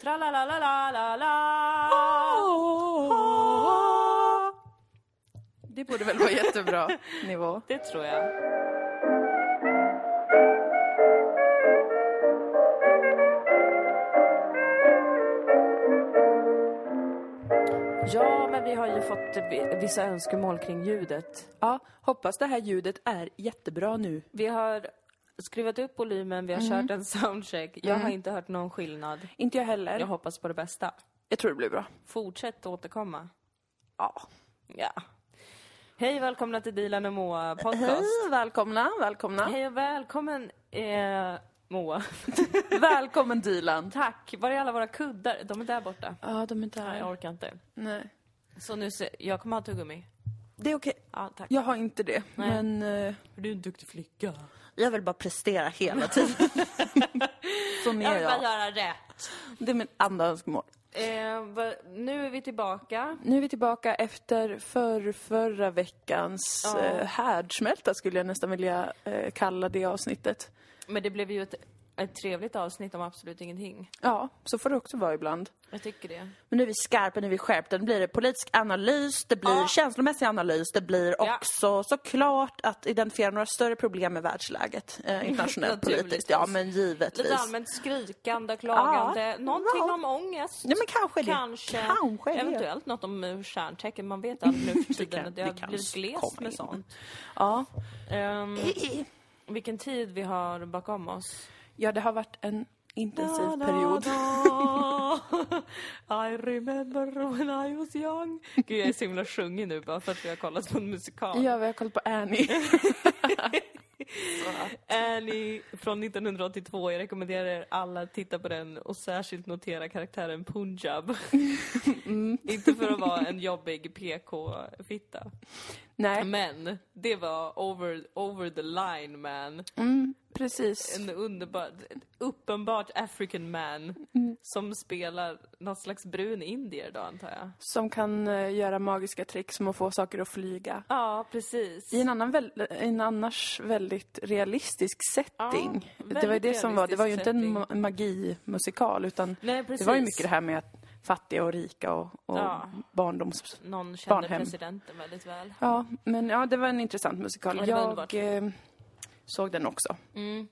Tra la la la la la la Det borde väl vara jättebra nivå. Det tror jag. Ja, men vi har ju fått vi- vissa önskemål kring ljudet. Ja, hoppas det här ljudet är jättebra nu. Vi har skruvat upp volymen, vi har kört en soundcheck. Jag har inte hört någon skillnad. Inte jag heller. Jag hoppas på det bästa. Jag tror det blir bra. Fortsätt återkomma. Ja. Ja. Hej välkomna till Dilan och Moa podcast. Hej, välkomna, välkomna. Hej och välkommen eh, Moa. Välkommen Dilan. Tack. Var är alla våra kuddar? De är där borta. Ja, de är inte Nej, jag orkar inte. Nej. Så nu ser, jag kommer ha tuggummi. Det är okej. Ja, tack. Jag har inte det, Nej. men eh, Du är en duktig flicka. Jag vill bara prestera hela tiden. Som Jag vill bara jag. göra rätt. Det är mitt andra önskemål. Eh, va, nu är vi tillbaka. Nu är vi tillbaka efter för förra veckans Ja. eh, härdsmälta skulle jag nästan vilja eh, kalla det avsnittet. Men det blev ju ett, ett trevligt avsnitt om absolut ingenting. Ja, så får det också vara ibland. Jag tycker det. Men nu är vi skarpa, nu är vi skärpta. Nu blir det politisk analys, det blir Ja. känslomässig analys, det blir Ja. också såklart att identifiera några större problem med världsläget eh, internationellt politiskt. Ja, men givetvis. Lite allmänt skrikande, klagande. Någonting Ja. om ångest. Ja, men kanske det. Kanske. Kanske det. Eventuellt något om stjärntecken. Man vet aldrig nu för tiden. kan- det har det kan blivit glest med in. sånt. Ja. Ehm, vilken tid vi har bakom oss. Ja, det har varit en intensiv period. I remember when I was young. Gud, jag är så himla sjungig nu bara för att vi har kollat på en musikal. Ja, vi har kollat på Annie. Annie från 1982. Jag rekommenderar er alla att titta på den och särskilt notera karaktären Punjab. Inte för att vara en jobbig PK-fitta. Nej, Men det var over, over the line man. mm, precis. En underbar, uppenbart African man som spelar något slags brun indier då antar jag. Som kan eh, göra magiska tricks som att få saker att flyga. Ja, precis. I en, annan väl, en annars väldigt realistisk setting. Ja, det var ju det väldigt som var, det var ju inte en ma- magimusikal utan Nej, det var ju mycket det här med att fattiga och rika och, och Ja. barndoms... Någon kände Barnhem. presidenten väldigt väl. Ja, men ja, det var en intressant musikal. Jag eh, såg den också. Mm.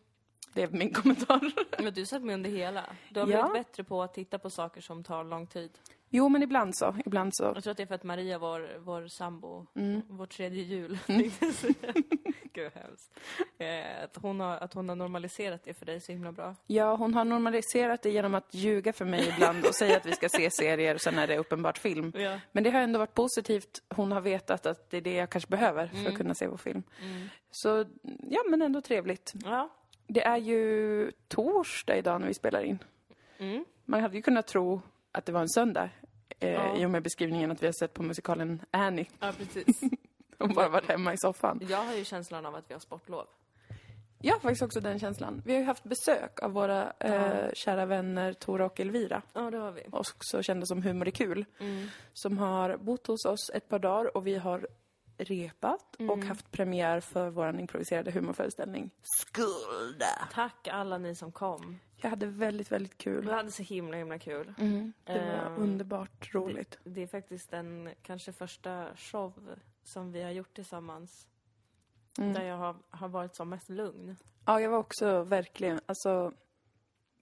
Det är min kommentar. Men du satt med under hela. Du har Ja. blivit bättre på att titta på saker som tar lång tid. Jo, men ibland så. Ibland så. Jag tror att det är för att Maria, vår, vår sambo, Mm. vår tredje jul, säga. Gud hemskt. Eh, att, hon har, att hon har normaliserat det för dig så himla bra. Ja, hon har normaliserat det genom att ljuga för mig ibland och säga att vi ska se serier och sen är det uppenbart film. Ja. Men det har ändå varit positivt. Hon har vetat att det är det jag kanske behöver för Mm. att kunna se på film. Så, ja men ändå trevligt. Ja. Det är ju torsdag idag när vi spelar in. Mm. Man hade ju kunnat tro att det var en söndag. Eh, Ja. I och med beskrivningen att vi har sett på musikalen Annie ja, precis. och bara varit hemma i soffan. Jag har ju känslan av att vi har sportlov. Jag har faktiskt också den känslan. Vi har ju haft besök av våra eh, kära vänner Tora och Elvira. Ja, det har vi. Också kända som Humor är kul. Mm. Som har bott hos oss ett par dagar och vi har repat och Mm. haft premiär för vår improviserade humorföreställning Skulda. Tack alla ni som kom. Jag hade väldigt, väldigt kul. hade så himla, himla kul. Mm, det var Ehm, underbart roligt. Det är faktiskt den kanske första show som vi har gjort tillsammans. Mm. Där jag har, har varit som mest lugn. Ja, jag var också verkligen, alltså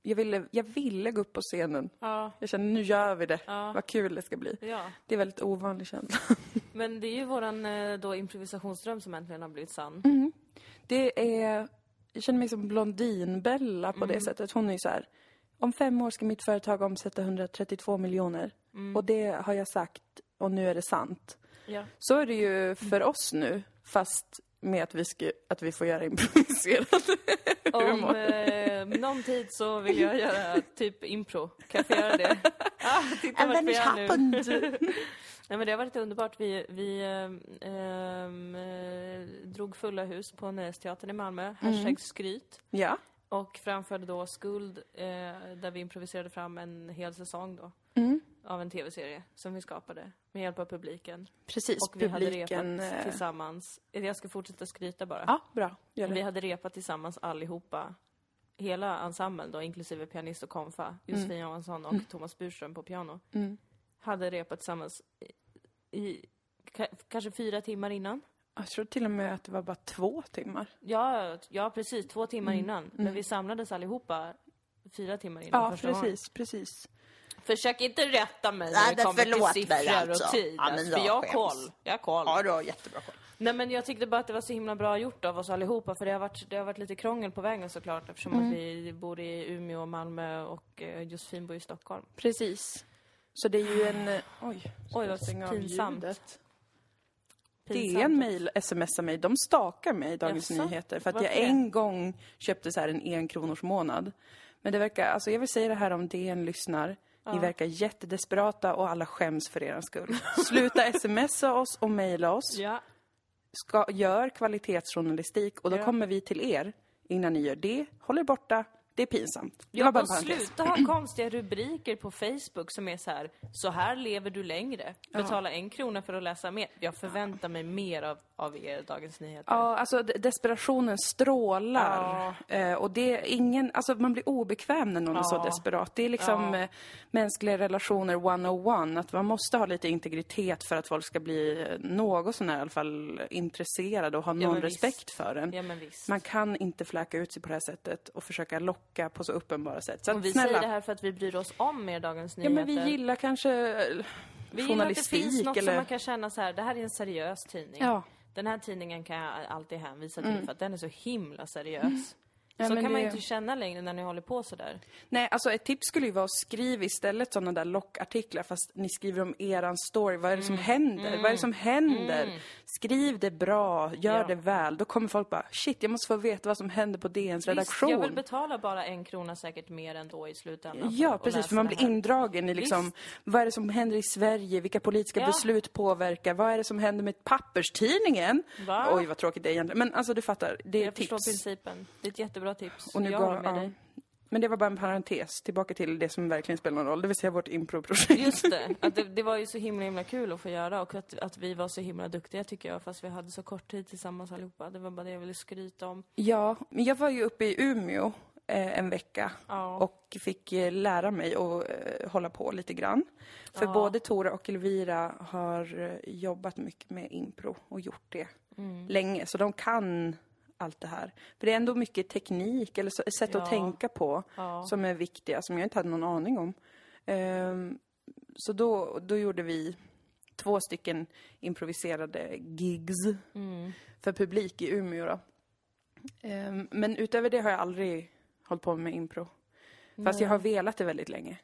jag ville, jag ville gå upp på scenen. Ja. Jag kände, nu gör vi det. Ja. Vad kul det ska bli. Ja. Det är väldigt ovanlig känsla. Men det är ju våran eh, då improvisationsdröm som äntligen har blivit sann. Mm. Det är, jag känner mig som Blondinbella på Mm. det sättet. Hon är ju så här, om fem år ska mitt företag omsätta 132 miljoner. Mm. Och det har jag sagt och nu är det sant. Ja. Så är det ju för oss nu, fast med att vi, ska, att vi får göra improviserad Om eh, någon tid så vill jag göra typ impro. Kan jag få göra det? Ah, titta And vart then it happened. Nej men det har varit underbart. Vi, vi ehm, eh, drog fulla hus på Nöjesteatern i Malmö, hashtag skryt. ja. Och framförde då Skuld, eh, där vi improviserade fram en hel säsong då. Mm. Av en tv-serie som vi skapade med hjälp av publiken. Precis, Och vi publiken... hade repat eh, tillsammans. Jag ska fortsätta skryta bara. Ja, bra. Gör Vi det. hade repat tillsammans allihopa hela ensemblen då, inklusive pianist och konfa, Josefin Johansson och Thomas Burström på piano, Mm. Hade repat tillsammans i, i ka- kanske fyra timmar innan. Jag tror till och med att det var bara två timmar. Ja, ja precis, två timmar Mm. innan. Men vi samlades allihopa fyra timmar innan Ja, första gången. precis, precis. Försök inte rätta mig Nej, när det kommer till siffror alltså. och tid. Ja, men jag för jag har koll. Jag har koll. Ja, du har jättebra koll. Nej men jag tyckte bara att det var så himla bra gjort av oss allihopa för det har varit, det har varit lite krångel på vägen såklart eftersom Mm. att vi bor i Umeå och Malmö och eh, Josefin bor i Stockholm. Precis. Så det är ju en... eh, Oj, ska Oj, vad stänga av pinsamt. ljudet? DN mail, smsar mig. De stakar mig, Dagens Jaså? Nyheter. För att Varför jag en gång köpte så här en enkronors månad. Men det verkar, alltså jag vill säga det här om DN lyssnar. Ni verkar jättedesperata och alla skäms för er skull. Sluta smsa oss och mejla oss. Ja. Ska, gör kvalitetsjournalistik och då Ja. kommer vi till er innan ni gör det. Håll er borta. Det är pinsamt. Det var bara en parentes. sluta ha konstiga rubriker på Facebook som är så här, så här lever du längre. Betala en krona för att läsa mer. Jag förväntar mig mer av, av er, Dagens Nyheter. Ja, alltså de- desperationen strålar. Eh, och det är ingen, alltså man blir obekväm när någon är så desperat. Det är liksom eh, mänskliga relationer 101. Att man måste ha lite integritet för att folk ska bli eh, något sånär i alla fall intresserade och ha någon men visst. respekt för en. Ja men visst. Man kan inte fläka ut sig på det här sättet och försöka locka på så uppenbara sätt. Så och vi snälla. säger det här för att vi bryr oss om er, Dagens Ja, Nyheter. men vi gillar kanske eh, Vi gillar att det finns något eller... som man kan känna så här, det här är en seriös tidning. Ja. Den här tidningen kan jag alltid hänvisa till för att den är så himla seriös. Ja, så kan man ju det- inte känna längre när ni håller på sådär. Nej, alltså ett tips skulle ju vara att skriva istället sådana där lockartiklar fast ni skriver om eran story. Vad är det som händer? Vad är det som händer? Skriv det bra, gör Ja. det väl. Då kommer folk bara, shit, jag måste få veta vad som händer på DNs redaktion. Visst, jag vill betala bara en krona säkert mer ändå i slutändan. Ja, precis, för man det blir indragen i liksom, Visst. vad är det som händer i Sverige? Vilka politiska Ja. beslut påverkar? Vad är det som händer med papperstidningen? Va? Oj, vad tråkigt det är egentligen. Men alltså, du fattar, det är Jag förstår tips. principen. Det är ett jättebra tips. Och nu jag går, med ja. dig. Men det var bara en parentes, tillbaka till det som verkligen spelar någon roll, det vill säga vårt improprojekt. Just det, att det, det var ju så himla himla kul att få göra och att, att vi var så himla duktiga tycker jag fast vi hade så kort tid tillsammans allihopa. Det var bara det jag ville skryta om. Ja, men jag var ju uppe i Umeå eh, en vecka Ja. och fick eh, lära mig att eh, hålla på lite grann. För Ja. både Tora och Elvira har eh, jobbat mycket med impro och gjort det Mm. länge, så de kan allt det här. För det är ändå mycket teknik eller så, sätt Ja. att tänka på Ja. som är viktiga, som jag inte hade någon aning om. Ehm, så då, då gjorde vi två stycken improviserade gigs Mm. för publik i Umeå då. Ehm, men utöver det har jag aldrig hållit på med impro. Fast jag har velat det väldigt länge.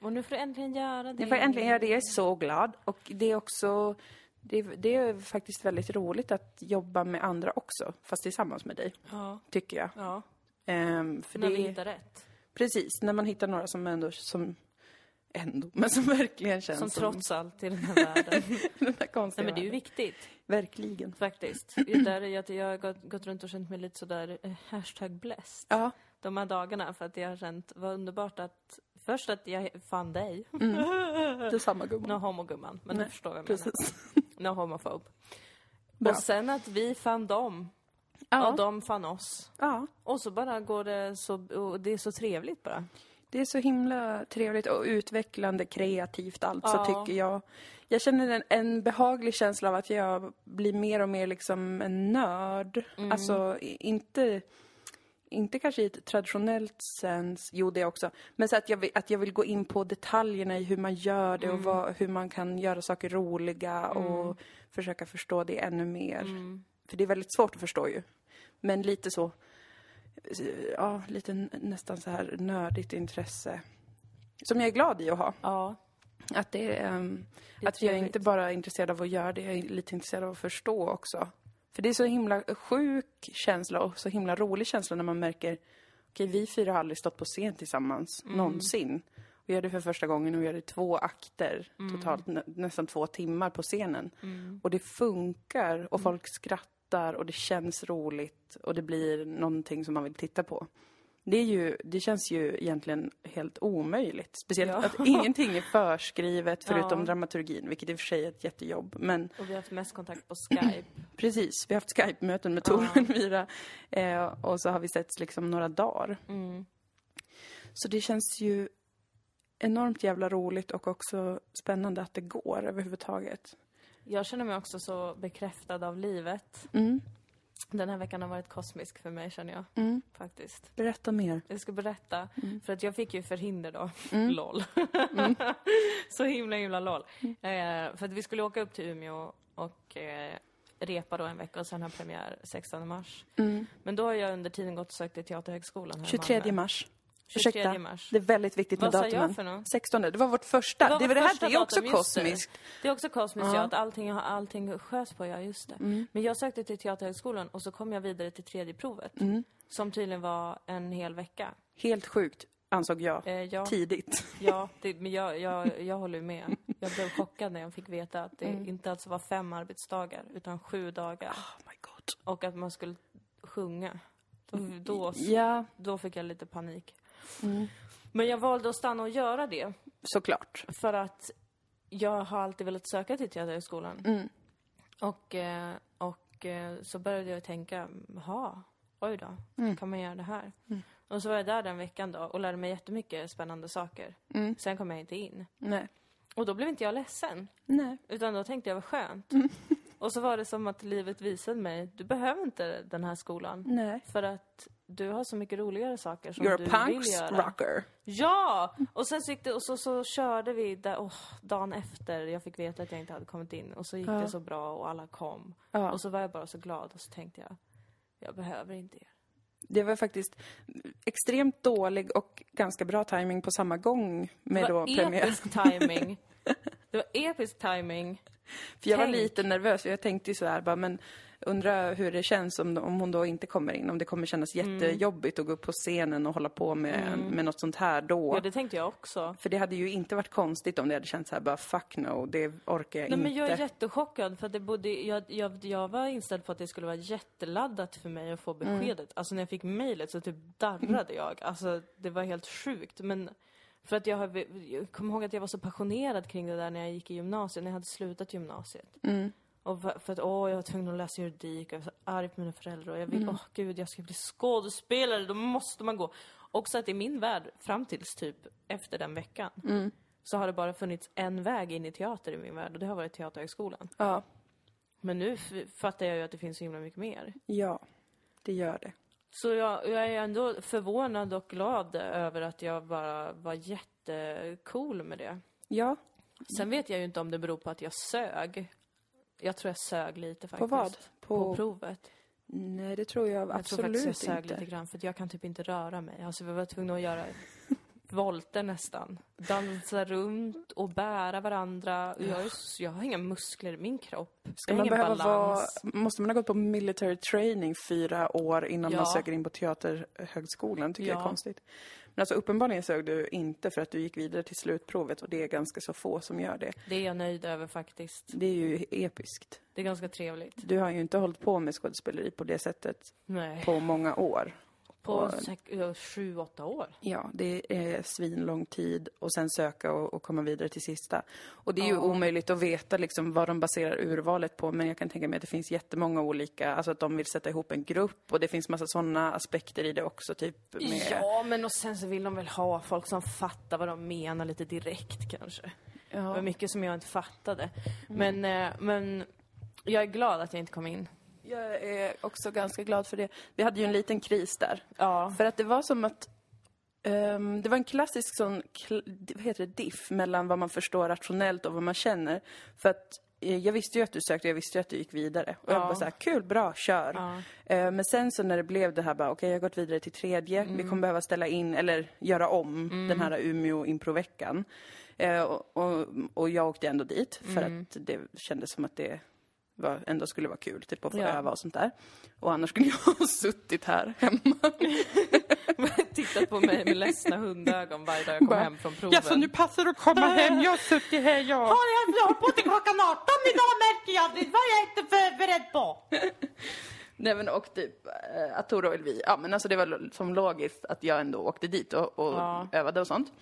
Och nu får du äntligen göra det. Jag får äntligen göra det, jag är så glad. Och det är också, det, det är faktiskt väldigt roligt att jobba med andra också, fast tillsammans med dig, Ja, tycker jag. ja. Ehm, för När vi är, hittar rätt. Precis, när man hittar några som ändå, som ändå, men som verkligen känns Som trots allt i den här världen. den där konstiga Nej men det är ju viktigt. Verkligen. Faktiskt. Där jag, jag har gått, gått runt och känt mig lite sådär eh, hashtag blessed. Ja, De här dagarna för att jag har känt, vad underbart att Först att jag fann dig. detsamma gumman. No homo gumman, men Nej, du förstår vad jag menar. Precis. No homophobe. Bra. Och sen att vi fann dem. Ja. Och de fann oss. ja. Och så bara går det så, och det är så trevligt bara. Det är så himla trevligt och utvecklande, kreativt allt, så Ja. tycker jag. Jag känner en, en behaglig känsla av att jag blir mer och mer liksom en nörd. Mm. Alltså, inte, inte kanske i ett traditionellt sens, jo det också, men så att jag, vill, att jag vill gå in på detaljerna i hur man gör det Mm. och vad, hur man kan göra saker roliga och försöka förstå det ännu mer. Mm. För det är väldigt svårt att förstå ju. Men lite så, ja, lite nästan så här nördigt intresse. Som jag är glad i att ha. Ja. Att, det, ehm, Det att jag är inte bara är intresserad av att göra det, jag är lite intresserad av att förstå också. För det är så himla sjuk känsla och så himla rolig känsla när man märker, okej vi fyra har aldrig stått på scen tillsammans, Mm. någonsin. Vi gör det för första gången och vi gör det två akter, Mm. totalt nä, nästan två timmar på scenen. Och det funkar och folk skrattar och det känns roligt och det blir någonting som man vill titta på. Det, är ju, det känns ju egentligen helt omöjligt. Speciellt Ja. att ingenting är förskrivet förutom Ja. dramaturgin, vilket i och för sig är ett jättejobb. Men Och vi har haft mest kontakt på Skype. precis, vi har haft Skype-möten med Tor och Myra eh, och så har vi setts liksom några dagar. Mm. Så det känns ju enormt jävla roligt och också spännande att det går överhuvudtaget. Jag känner mig också så bekräftad av livet. Mm. Den här veckan har varit kosmisk för mig känner jag. Mm. Faktiskt. Berätta mer. Jag ska berätta. För att jag fick ju förhinder då. Mm. LOL. så himla himla LOL. Eh, för att vi skulle åka upp till Umeå och eh, repa då en vecka och sen ha premiär 16 mars. Mm. Men då har jag under tiden gått och sökt till Teaterhögskolan här i 23 Malmö. mars. 23 Ursäkta, mars. det är väldigt viktigt med Vad sa datumen. jag för något? 16, det var vårt första. Det var Det, var det här det är också kosmiskt. Det är också kosmiskt Ja. ja, att allting, allting sköts på, ja just det. Mm. Men jag sökte till Teaterhögskolan och så kom jag vidare till tredje provet. Mm. Som tydligen var en hel vecka. Helt sjukt, ansåg jag. Eh, ja, Tidigt. ja det, men jag, jag, jag håller med. Jag blev chockad när jag fick veta att det Mm. inte alltså var fem arbetsdagar, utan sju dagar. Oh my god. Och att man skulle sjunga. Då, då, Ja, då fick jag lite panik. Mm. Men jag valde att stanna och göra det. såklart. För att jag har alltid velat söka till Teaterhögskolan. Mm. Och, eh, och eh, så började jag tänka, jaha, oj då, Mm. kan man göra det här? Och så var jag där den veckan då och lärde mig jättemycket spännande saker. Mm. Sen kom jag inte in. Nej. Och då blev inte jag ledsen, Nej. utan då tänkte jag vad skönt. Mm. Och så var det som att livet visade mig, du behöver inte den här skolan. Nej. För att du har så mycket roligare saker som You're du a vill göra. rocker. Ja! Och sen så, gick det, och så, så körde vi där, åh, dagen efter, jag fick veta att jag inte hade kommit in. Och så gick Ja. det så bra och alla kom. Ja. Och så var jag bara så glad och så tänkte jag, jag behöver inte er. Det var faktiskt extremt dålig och ganska bra timing på samma gång med det då var premiär. episk timing. Det var episk timing. För jag var Tänk. lite nervös, jag tänkte ju sådär bara, men undrar hur det känns om, om hon då inte kommer in. Om det kommer kännas Mm. jättejobbigt att gå upp på scenen och hålla på med, med något sånt här då. Ja, det tänkte jag också. För det hade ju inte varit konstigt om det hade känts så här bara fuck no, det orkar jag Nej, inte. men jag är jättechockad för att det både, jag, jag, jag var inställd på att det skulle vara jätteladdat för mig att få Mm. beskedet. Alltså när jag fick mejlet så typ darrade jag. Alltså det var helt sjukt. Men för att jag, har, jag kommer ihåg att jag var så passionerad kring det där när jag gick i gymnasiet, när jag hade slutat gymnasiet. Mm. Och för, för att åh, jag var tvungen att läsa juridik, jag var så arg på mina föräldrar och jag Mm. vill, åh gud, jag ska bli skådespelare, då måste man gå. Också att i min värld, fram tills typ efter den veckan, Mm. så har det bara funnits en väg in i teater i min värld och det har varit Teaterhögskolan. Ja, Men nu fattar jag ju att det finns så himla mycket mer. ja, det gör det. Så jag, jag är ändå förvånad och glad över att jag bara var jättecool med det. Ja, Sen vet jag ju inte om det beror på att jag sög. Jag tror jag sög lite faktiskt. på vad? På, På... provet. Nej, det tror jag, Jag tror absolut faktiskt jag sög inte. lite grann för jag kan typ inte röra mig. Alltså vi var tvungna att göra volter nästan. Dansa runt och bära varandra. Och Jag, är, jag har inga muskler i min kropp. Ska jag man behöva vara, balans. måste man ha gått på military training fyra år innan Ja. man söker in på Teaterhögskolan? tycker jag Ja. är konstigt. Men alltså uppenbarligen sög du inte för att du gick vidare till slutprovet och det är ganska så få som gör det. Det är jag nöjd över faktiskt. Det är ju episkt. Det är ganska trevligt. Du har ju inte hållit på med skådespeleri på det sättet Nej. på många år. På ja, sju, åtta år. Ja, det är svinlång tid och sen söka och, och komma vidare till sista. Och det är ju Ja. omöjligt att veta liksom vad de baserar urvalet på, men jag kan tänka mig att det finns jättemånga olika, alltså att de vill sätta ihop en grupp och det finns massa sådana aspekter i det också, typ med... Ja, men och sen så vill de väl ha folk som fattar vad de menar lite direkt kanske. Det var Ja. mycket som jag inte fattade. Men, eh, men jag är glad att jag inte kom in. Jag är också ganska glad för det. Vi hade ju en liten kris där. Ja. För att det var som att ehm, det var en klassisk sån, vad heter det, diff mellan vad man förstår rationellt och vad man känner. För att eh, jag visste ju att du sökte, jag visste ju att du gick vidare. Och jag Ja. bara såhär, kul, bra, kör. Ja. Eh, Men sen så när det blev det här bara, okej jag har gått vidare till tredje, vi kommer behöva ställa in, eller göra om den här Umeå improveckan. Eh, och, och, och jag åkte ändå dit för att det kändes som att det var, ändå skulle vara kul, typ att få Ja. öva och sånt där. Och annars skulle jag ha suttit här hemma. Tittat på mig med ledsna hundögon varje dag jag kom Bara, hem från proven. passar det att komma hem, jag har suttit här jag. jag har på till klockan 18 idag märker jag. Det var jag inte förberedd på. Nej men och typ eh, att Tora och Elvi, ja men alltså det var som logiskt att jag ändå åkte dit och, och Ja. övade och sånt.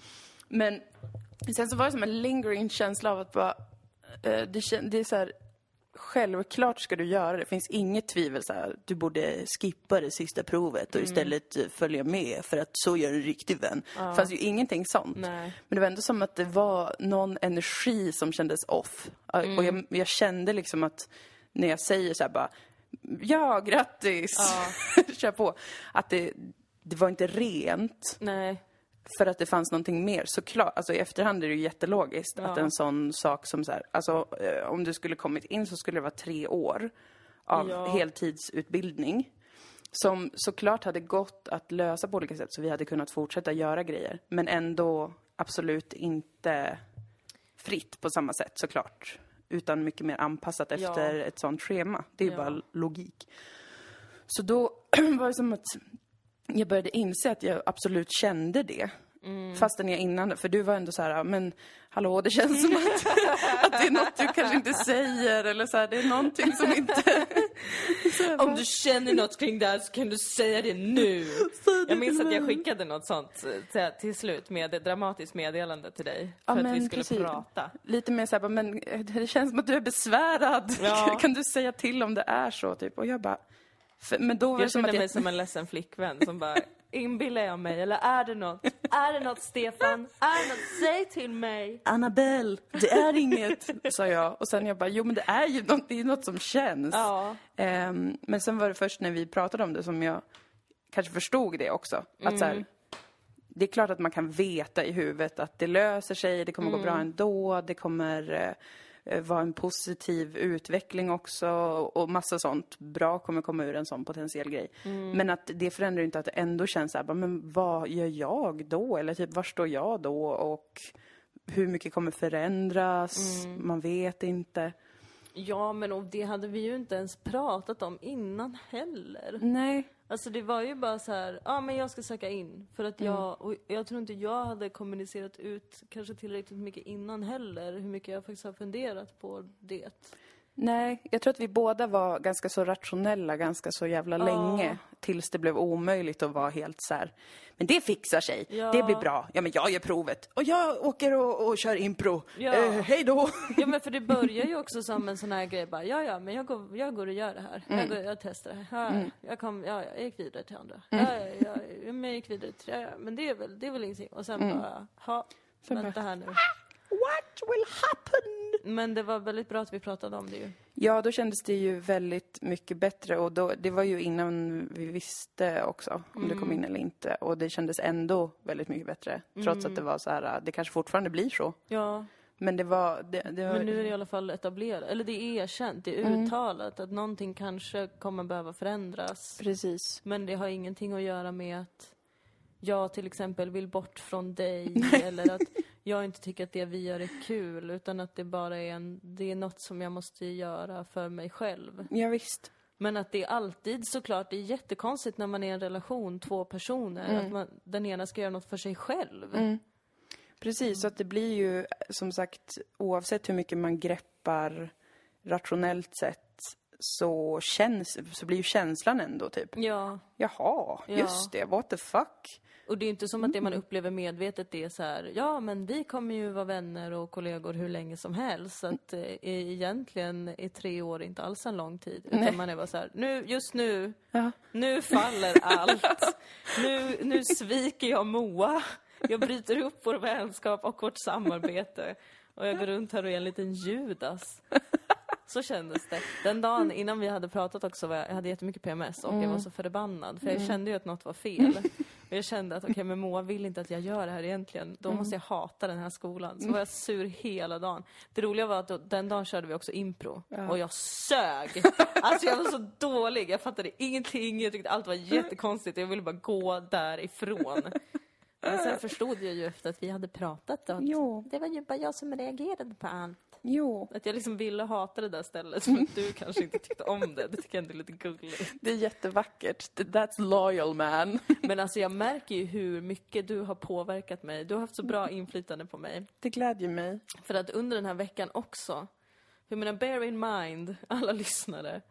Men sen så var det som en lingering känsla av att bara, eh, det, det är så här, självklart ska du göra det. Det finns inget tvivel så här, du borde skippa det sista provet Mm. och istället eh, följa med för att så gör en riktig vän. Det fanns ju ingenting sånt. Nej. Men det var ändå som att det var någon energi som kändes off. Och Mm. jag, jag kände liksom att när jag säger så här bara, ja grattis, kör på. Att det, det var inte rent Nej. För att det fanns någonting mer. Såklart, alltså i efterhand är det ju jättelogiskt att en sån sak som så här, alltså eh, om du skulle kommit in så skulle det vara tre år av Ja. heltidsutbildning. Som såklart hade gått att lösa på olika sätt så vi hade kunnat fortsätta göra grejer. Men ändå absolut inte fritt på samma sätt såklart. Utan mycket mer anpassat efter ett sånt schema. Det är ju Ja. bara logik. Så då var det som att jag började inse att jag absolut kände det. Mm. Fastän jag innan, för du var ändå så här, men hallå, det känns som att, att det är något du kanske inte säger eller så här, det är någonting som inte... Om du känner något kring det här så kan du säga det nu. Jag minns att jag skickade något sånt eh, till, till slut med ett dramatiskt meddelande till dig. Ja, För att men vi skulle precis. prata. Lite mer så här, men eh, det känns som att du är besvärad. Ja. kan du säga till om det är så, typ? Och jag bara... För, men då var Jag kände att jag... mig som en ledsen flickvän som bara Inbillar jag mig eller är det något? Är det något Stefan? Är det något? Säg till mig! Annabelle, det är inget, sa jag. Och sen jag bara, jo men det är ju något, det är något som känns. Ja. Ehm, men sen var det först när vi pratade om det som jag kanske förstod det också. Att så här, det är klart att man kan veta i huvudet att det löser sig, det kommer gå bra ändå, det kommer eh, vara en positiv utveckling också och massa sånt bra kommer komma ur en sån potentiell grej. Men att det förändrar inte att det ändå känns så här, bara, men vad gör jag då? Eller typ, var står jag då? Och hur mycket kommer förändras? Man vet inte. Ja, men och det hade vi ju inte ens pratat om innan heller. Nej. Alltså det var ju bara så här, ja men jag ska söka in. För att jag, och jag tror inte jag hade kommunicerat ut kanske tillräckligt mycket innan heller, hur mycket jag faktiskt har funderat på det. Nej, jag tror att vi båda var ganska så rationella ganska så jävla länge. Tills det blev omöjligt att vara helt så här. Men det fixar sig. Ja. Det blir bra. Ja, men jag gör provet. Och jag åker och, och kör impro. Ja. Eh, hej då! Ja men för det börjar ju också som en sån här grej bara, ja ja men jag går, jag går och gör det här. Jag, går, jag testar det här. Ja, jag, kom, ja, jag gick vidare till andra. Ja, ja, ja, ja, men jag gick vidare till, ja, ja, men det är väl, det är väl ingenting. Och sen bara, ha, vänta här nu. What will happen? Men det var väldigt bra att vi pratade om det ju. Ja, då kändes det ju väldigt mycket bättre och då, det var ju innan vi visste också om det kom in eller inte. Och det kändes ändå väldigt mycket bättre. Trots att det var så här, det kanske fortfarande blir så. Ja, Men det var... Det, det var men nu är det i alla fall etablerat, eller det är erkänt, det är uttalat att någonting kanske kommer behöva förändras. Precis. Men det har ingenting att göra med att jag till exempel vill bort från dig eller att jag inte tycker att det vi gör är kul utan att det bara är en, det är något som jag måste göra för mig själv. Ja, visst. Men att det är alltid såklart, det är jättekonstigt när man är i en relation, två personer, att man, den ena ska göra något för sig själv. Precis, så att det blir ju som sagt oavsett hur mycket man greppar rationellt sett så, känns, så blir ju känslan ändå typ, Ja, jaha, Ja. just det, what the fuck. Och det är inte som att det man upplever medvetet är så här, ja men vi kommer ju vara vänner och kollegor hur länge som helst. Så att eh, egentligen är tre år inte alls en lång tid. Utan Nej. man är bara så här, nu, just nu, Ja. nu faller allt. nu, nu sviker jag Moa. Jag bryter upp vår vänskap och vårt samarbete. Och jag går runt här och är en liten Judas. Så kändes det. Den dagen innan vi hade pratat också var jag, jag hade jättemycket PMS och jag var så förbannad. För jag kände ju att något var fel. Jag kände att okej, men Moa vill inte att jag gör det här egentligen. Då måste jag hata den här skolan. Så var jag sur hela dagen. Det roliga var att då, den dagen körde vi också impro. Och jag sög! Alltså jag var så dålig. Jag fattade ingenting. Jag tyckte allt var jättekonstigt. Jag ville bara gå därifrån. Men sen förstod jag ju efter att vi hade pratat att Jo. det var ju bara jag som reagerade på allt. Jo, Att jag liksom ville hata det där stället, men du kanske inte tyckte om det. Det tycker jag ändå är lite gulligt. det är jättevackert. That's loyal man. Men alltså jag märker ju hur mycket du har påverkat mig. Du har haft så bra inflytande på mig. Det glädjer mig. För att under den här veckan också, jag menar bear in mind, alla lyssnare,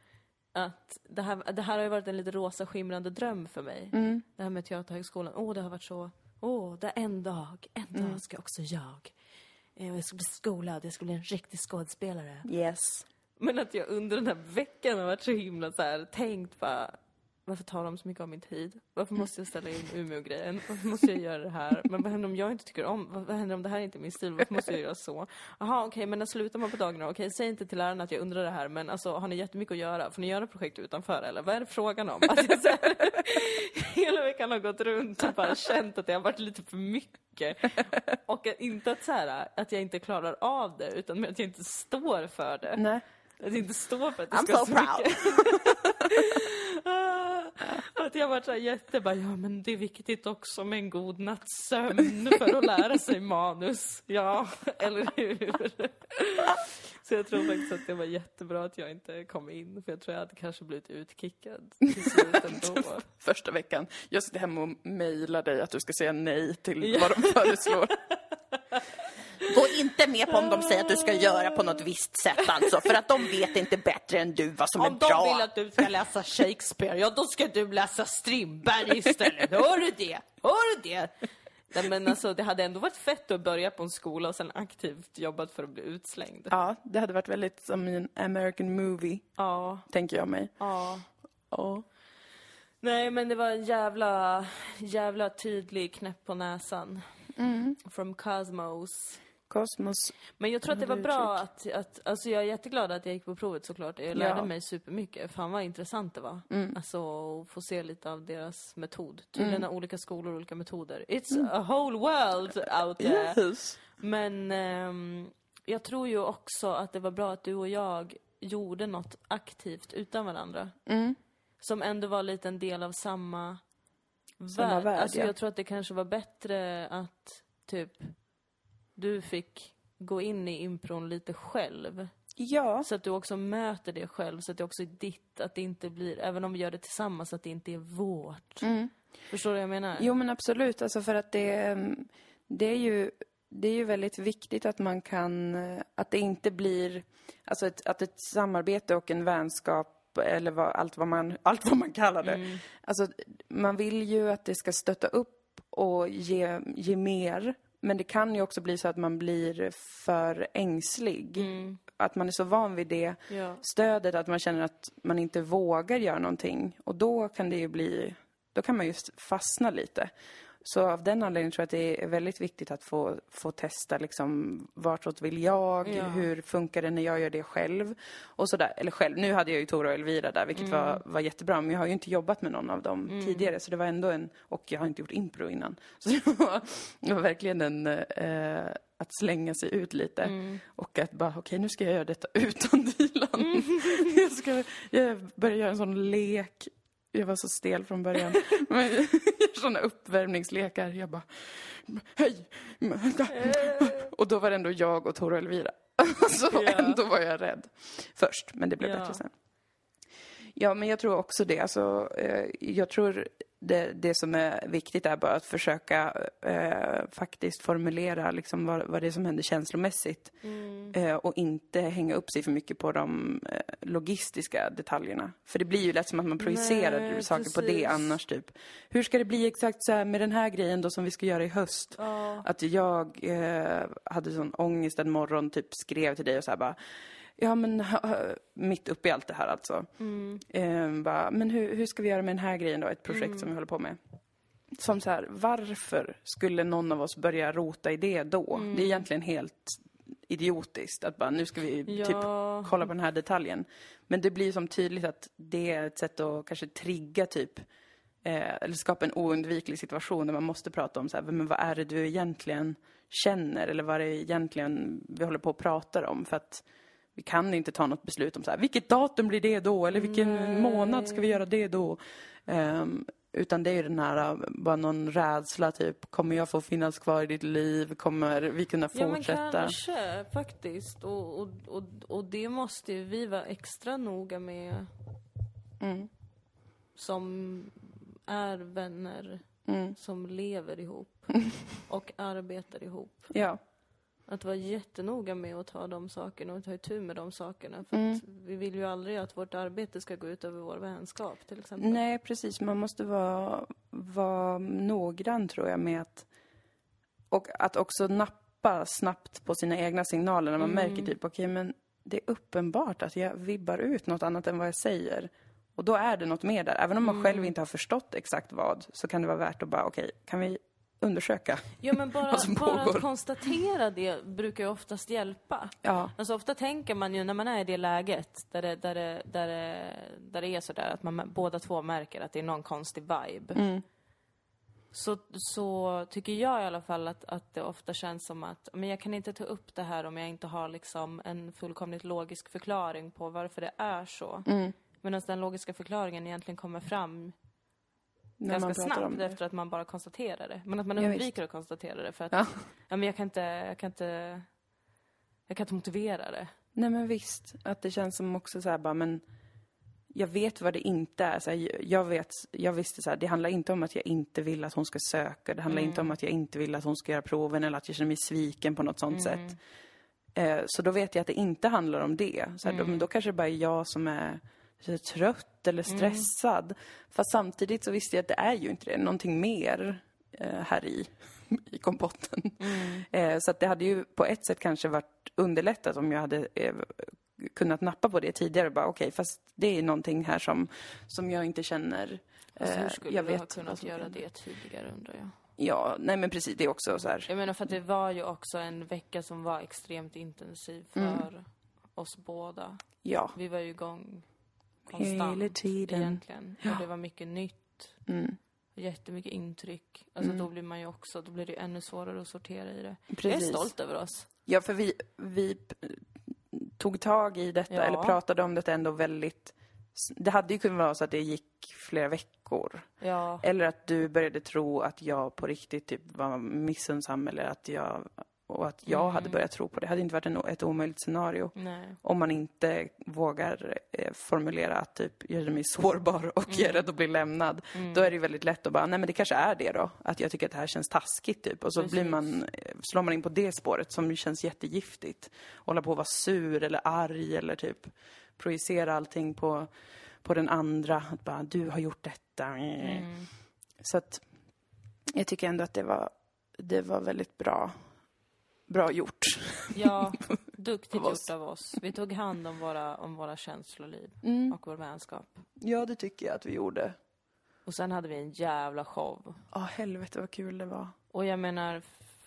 att det här, det här har ju varit en lite rosa skimrande dröm för mig. Det här med Teaterhögskolan. Åh, det har varit så, åh, det är en dag, en dag ska också jag. Eh, Jag ska bli skolad, jag ska bli en riktig skådespelare. Yes. Men att jag under den här veckan har varit så himla så här, tänkt bara, varför tar de så mycket av min tid? Varför måste jag ställa in Umeå-grejen? Varför måste jag göra det här? Men vad händer om jag inte tycker om, vad händer om det här inte är min stil? Varför måste jag göra så? Jaha, okej, men när slutar man på dagarna? Okej, säg inte till lärarna att jag undrar det här, men alltså har ni jättemycket att göra? Får ni göra projekt utanför eller? Vad är det frågan om? Att jag så här, hela veckan har gått runt och bara känt att det har varit lite för mycket. Och inte att så här, att jag inte klarar av det, utan att jag inte står för det. Nej. Att inte stå för att det I'm ska so. Ah, att jag varit såhär jätte bara, ja men det är viktigt också med en god natts sömn för att lära sig manus. Ja, eller hur? Så jag tror faktiskt att det var jättebra att jag inte kom in, för jag tror jag hade kanske blivit utkickad till slut ändå. Första veckan. Jag sitter hemma och mejlar dig att du ska säga nej till vad de föreslår. Gå inte med på om de säger att du ska göra på något visst sätt alltså, för att de vet inte bättre än du vad som är Om de bra. vill att du ska läsa Shakespeare, ja då ska du läsa Strindberg istället. Hör du det? Hör du det? Nej, men alltså, det hade ändå varit fett att börja på en skola och sen aktivt jobbat för att bli utslängd. Ja, det hade varit väldigt som i en American movie, Ja, tänker jag mig. ja. Ja. Nej, men det var en jävla, jävla tydlig knäpp på näsan. From Cosmos. Kosmos. Men jag tror att det var Bra att, att, alltså jag är jätteglad att jag gick på provet såklart. Jag lärde Ja. mig supermycket. Fan vad intressant det var. Alltså att få se lite av deras metod. Tydligen har olika skolor olika metoder. It's a whole world out there. Yes. Men ehm, jag tror ju också att det var bra att du och jag gjorde något aktivt utan varandra. Mm. Som ändå var lite en del av samma, Samma värld. värld, Alltså ja. jag tror att det kanske var bättre att typ du fick gå in i impron lite själv. Ja. Så att du också möter det själv, så att det också är ditt, att det inte blir, även om vi gör det tillsammans, att det inte är vårt. Förstår du vad jag menar? Jo men absolut, alltså för att det, mm, det är ju det är ju väldigt viktigt att man kan, eh, att det inte blir, alltså ett, att ett samarbete och en vänskap eller vad, allt, vad man, allt vad man kallar det. Alltså man vill ju att det ska stötta upp och ge, ge mer. Men det kan ju också bli så att man blir för ängslig. Att man är så van vid det Ja. stödet att man känner att man inte vågar göra någonting. Och då kan det ju bli, då kan man just fastna lite. Så av den anledningen tror jag att det är väldigt viktigt att få, få testa liksom vartåt vill jag, Ja. hur funkar det när jag gör det själv och sådär. Eller själv, nu hade jag ju Tora och Elvira där vilket Mm. var, var jättebra men jag har ju inte jobbat med någon av dem tidigare så det var ändå en, och jag har inte gjort impro innan. Så det var, det var verkligen en, eh, att slänga sig ut lite Mm. och att bara okej nu ska jag göra detta utan Dilan. jag ska jag börja göra en sån lek. Jag var så stel från början. Men jag gör såna uppvärmningslekar. Jag bara, hej! vänta." Och då var det ändå jag och Tora och Elvira. Så ändå var jag rädd först, men det blev Ja. bättre sen. Ja, men jag tror också det. Alltså, eh, jag tror det, det som är viktigt är bara att försöka eh, faktiskt formulera liksom vad, vad det är som händer känslomässigt. Eh, och inte hänga upp sig för mycket på de eh, logistiska detaljerna. För det blir ju lätt som att man projicerar Nej, saker på det precis. annars typ. Hur ska det bli exakt så med den här grejen då som vi ska göra i höst? Ja. Att jag eh, hade sån ångest en morgon, typ skrev till dig och så här bara Ja men mitt uppe i allt det här alltså. Eh, bara, men hur, hur ska vi göra med den här grejen då? Ett projekt som vi håller på med. Som så här, varför skulle någon av oss börja rota i det då? Det är egentligen helt idiotiskt att bara nu ska vi typ Ja. kolla på den här detaljen. Men det blir som tydligt att det är ett sätt att kanske trigga typ eh, eller skapa en oundviklig situation där man måste prata om så här, men vad är det du egentligen känner eller vad är det egentligen vi håller på att prata om? För att vi kan inte ta något beslut om så här, vilket datum blir det då? Eller vilken månad ska vi göra det då? Ehm, utan det är ju den här, uh, bara någon rädsla typ, kommer jag få finnas kvar i ditt liv? Kommer vi kunna Ja men fortsätta? kanske faktiskt. Och, och, och, och det måste ju vi vara extra noga med Mm. som är vänner, Mm. som lever ihop och arbetar ihop. Ja. Att vara jättenoga med att ta de sakerna och ta itu med de sakerna. För att vi vill ju aldrig att vårt arbete ska gå ut över vår vänskap till exempel. Nej, precis. Man måste vara, vara noggrann, tror jag, med att... Och att också nappa snabbt på sina egna signaler när man märker typ, okej, men det är uppenbart att jag vibbar ut något annat än vad jag säger. Och då är det något mer där. Även om man själv inte har förstått exakt vad, så kan det vara värt att bara, okej, kan vi undersöka? Ja, men bara, vad som bara pågår. att konstatera det brukar ju oftast hjälpa. Ja. Alltså ofta tänker man ju när man är i det läget där det, där det, där det, där det är sådär att man båda två märker att det är någon konstig vibe. Mm. Så, så tycker jag i alla fall att, att det ofta känns som att men jag kan inte ta upp det här om jag inte har liksom en fullkomligt logisk förklaring på varför det är så. Mm. Medan den logiska förklaringen egentligen kommer fram ganska snabbt efter att man bara konstaterar det. Men att man Ja, undviker att konstatera det för att Ja. ja, men jag kan inte, jag kan inte, jag kan inte motivera det. Nej men visst, att det känns som också så här bara, men jag vet vad det inte är. Så här, jag vet, jag visste så här, det handlar inte om att jag inte vill att hon ska söka. Det handlar inte om att jag inte vill att hon ska göra proven eller att jag känner mig sviken på något sånt sätt. Eh, så då vet jag att det inte handlar om det. Så här, då, men då kanske det bara är jag som är trött eller stressad. Fast samtidigt så visste jag att det är ju inte det. Någonting mer eh, här i, i kompotten. Eh, så att det hade ju på ett sätt kanske varit underlättat om jag hade eh, kunnat nappa på det tidigare. Bara okej, fast det är någonting här som, som jag inte känner. Alltså, hur eh, skulle jag du ha kunnat göra det tidigare undrar jag? Ja, nej men precis. Det är också så här. Jag menar för att det var ju också en vecka som var extremt intensiv för Mm. oss båda. Ja. Vi var ju igång Hela konstant tiden. egentligen. Och det var mycket nytt. Mm. Jättemycket intryck. Alltså då blir man ju också, då blir det ju ännu svårare att sortera i det. Jag är Precis. stolt över oss. Ja, för vi, vi tog tag i detta, Ja. eller pratade om detta ändå väldigt... Det hade ju kunnat vara så att det gick flera veckor. Ja. Eller att du började tro att jag på riktigt typ var missunnsam eller att jag... Och att jag Mm. hade börjat tro på det. Det hade inte varit en, ett omöjligt scenario. Nej. Om man inte vågar eh, formulera att typ, jag är mig sårbar och jag är rädd att bli lämnad. Då är det väldigt lätt att bara, nej men det kanske är det då. Att jag tycker att det här känns taskigt typ. Och så blir man, eh, slår man in på det spåret som känns jättegiftigt. Hålla på att vara sur eller arg eller typ projicera allting på, på den andra. Att bara, du har gjort detta. Mm. Så att jag tycker ändå att det var, det var väldigt bra, bra gjort. Ja, duktigt gjort av oss. Vi tog hand om våra, om våra känsloliv Mm. och vår vänskap. Ja, det tycker jag att vi gjorde. Och sen hade vi en jävla show. Ja, helvete vad kul det var. Och jag menar,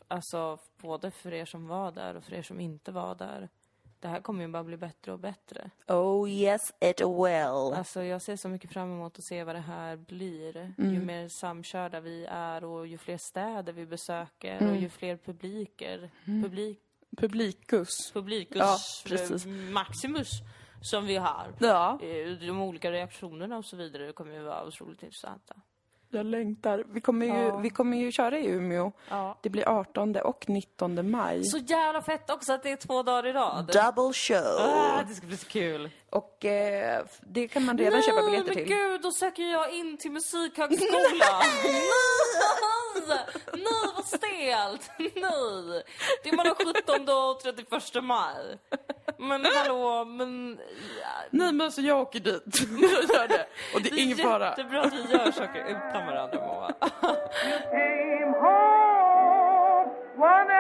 alltså både för er som var där och för er som inte var där. Det här kommer ju bara bli bättre och bättre. Oh yes it will. Alltså jag ser så mycket fram emot att se vad det här blir. Ju mer samkörda vi är och ju fler städer vi besöker och ju fler publiker. Publik, Publikus. publikus Ja, precis. maximus som vi har. Ja, Eh, De olika reaktionerna och så vidare kommer ju vara otroligt intressanta. Jag längtar. Vi kommer ju, Ja. vi kommer ju köra i Umeå. Ja. Det blir 18 och 19 maj. Så jävla fett också att det är två dagar i rad. Double show. Ah, det ska bli så kul. Och eh, det kan man redan köpa biljetter men till. gud, då söker jag in till musikhögskolan. Nej! Nej, vad stelt! Nej! Det är mellan 17 och 31 maj. Men hallå, men... Ja, Nej men alltså jag åker dit. jag gör det. Och det är ingen fara. jättebra att vi gör saker utan varandra, Moa. came home one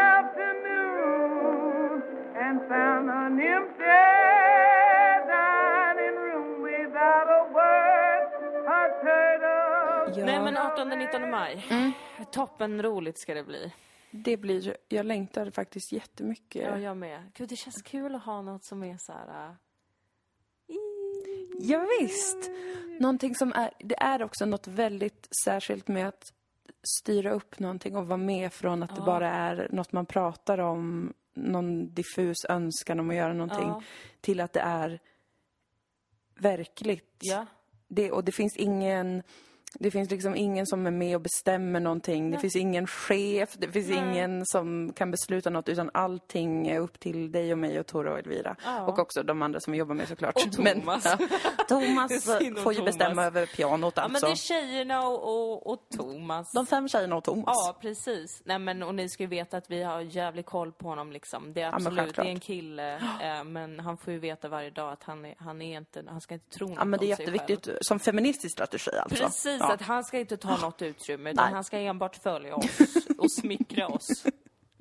afternoon and found an empty dining room without a word uttered of Ja, Nej, men 18-19 maj. Toppen roligt ska det bli. Det blir, jag längtar faktiskt jättemycket. Ja, jag med. Gud, det känns kul att ha något som är så här... äh, Ja, visst. Någonting som är, det är också något väldigt särskilt med att styra upp någonting och vara med från att det bara är något man pratar om, någon diffus önskan om att göra någonting, Ja. till att det är verkligt. Ja. Det, och det finns ingen Det finns liksom ingen som är med och bestämmer någonting. Det finns ingen chef, det finns ingen som kan besluta något utan allting är upp till dig och mig och Tora och Elvira. Ja. Och också de andra som vi jobbar med såklart. Och Thomas. Men, ja, Thomas får ju Thomas. bestämma över pianot Ja, men alltså. det är tjejerna och, och, och Thomas. De fem tjejerna och Thomas. Ja, precis. Nej, men, och ni ska ju veta att vi har jävligt koll på honom. Liksom. Det är absolut, det är en kille. Eh, men han får ju veta varje dag att han, är, han, är inte, han ska inte tro något Ja, men det är jätteviktigt som feministisk strategi alltså. Precis, Ja. att han ska inte ta något utrymme utan Nej. han ska enbart följa oss och smickra oss.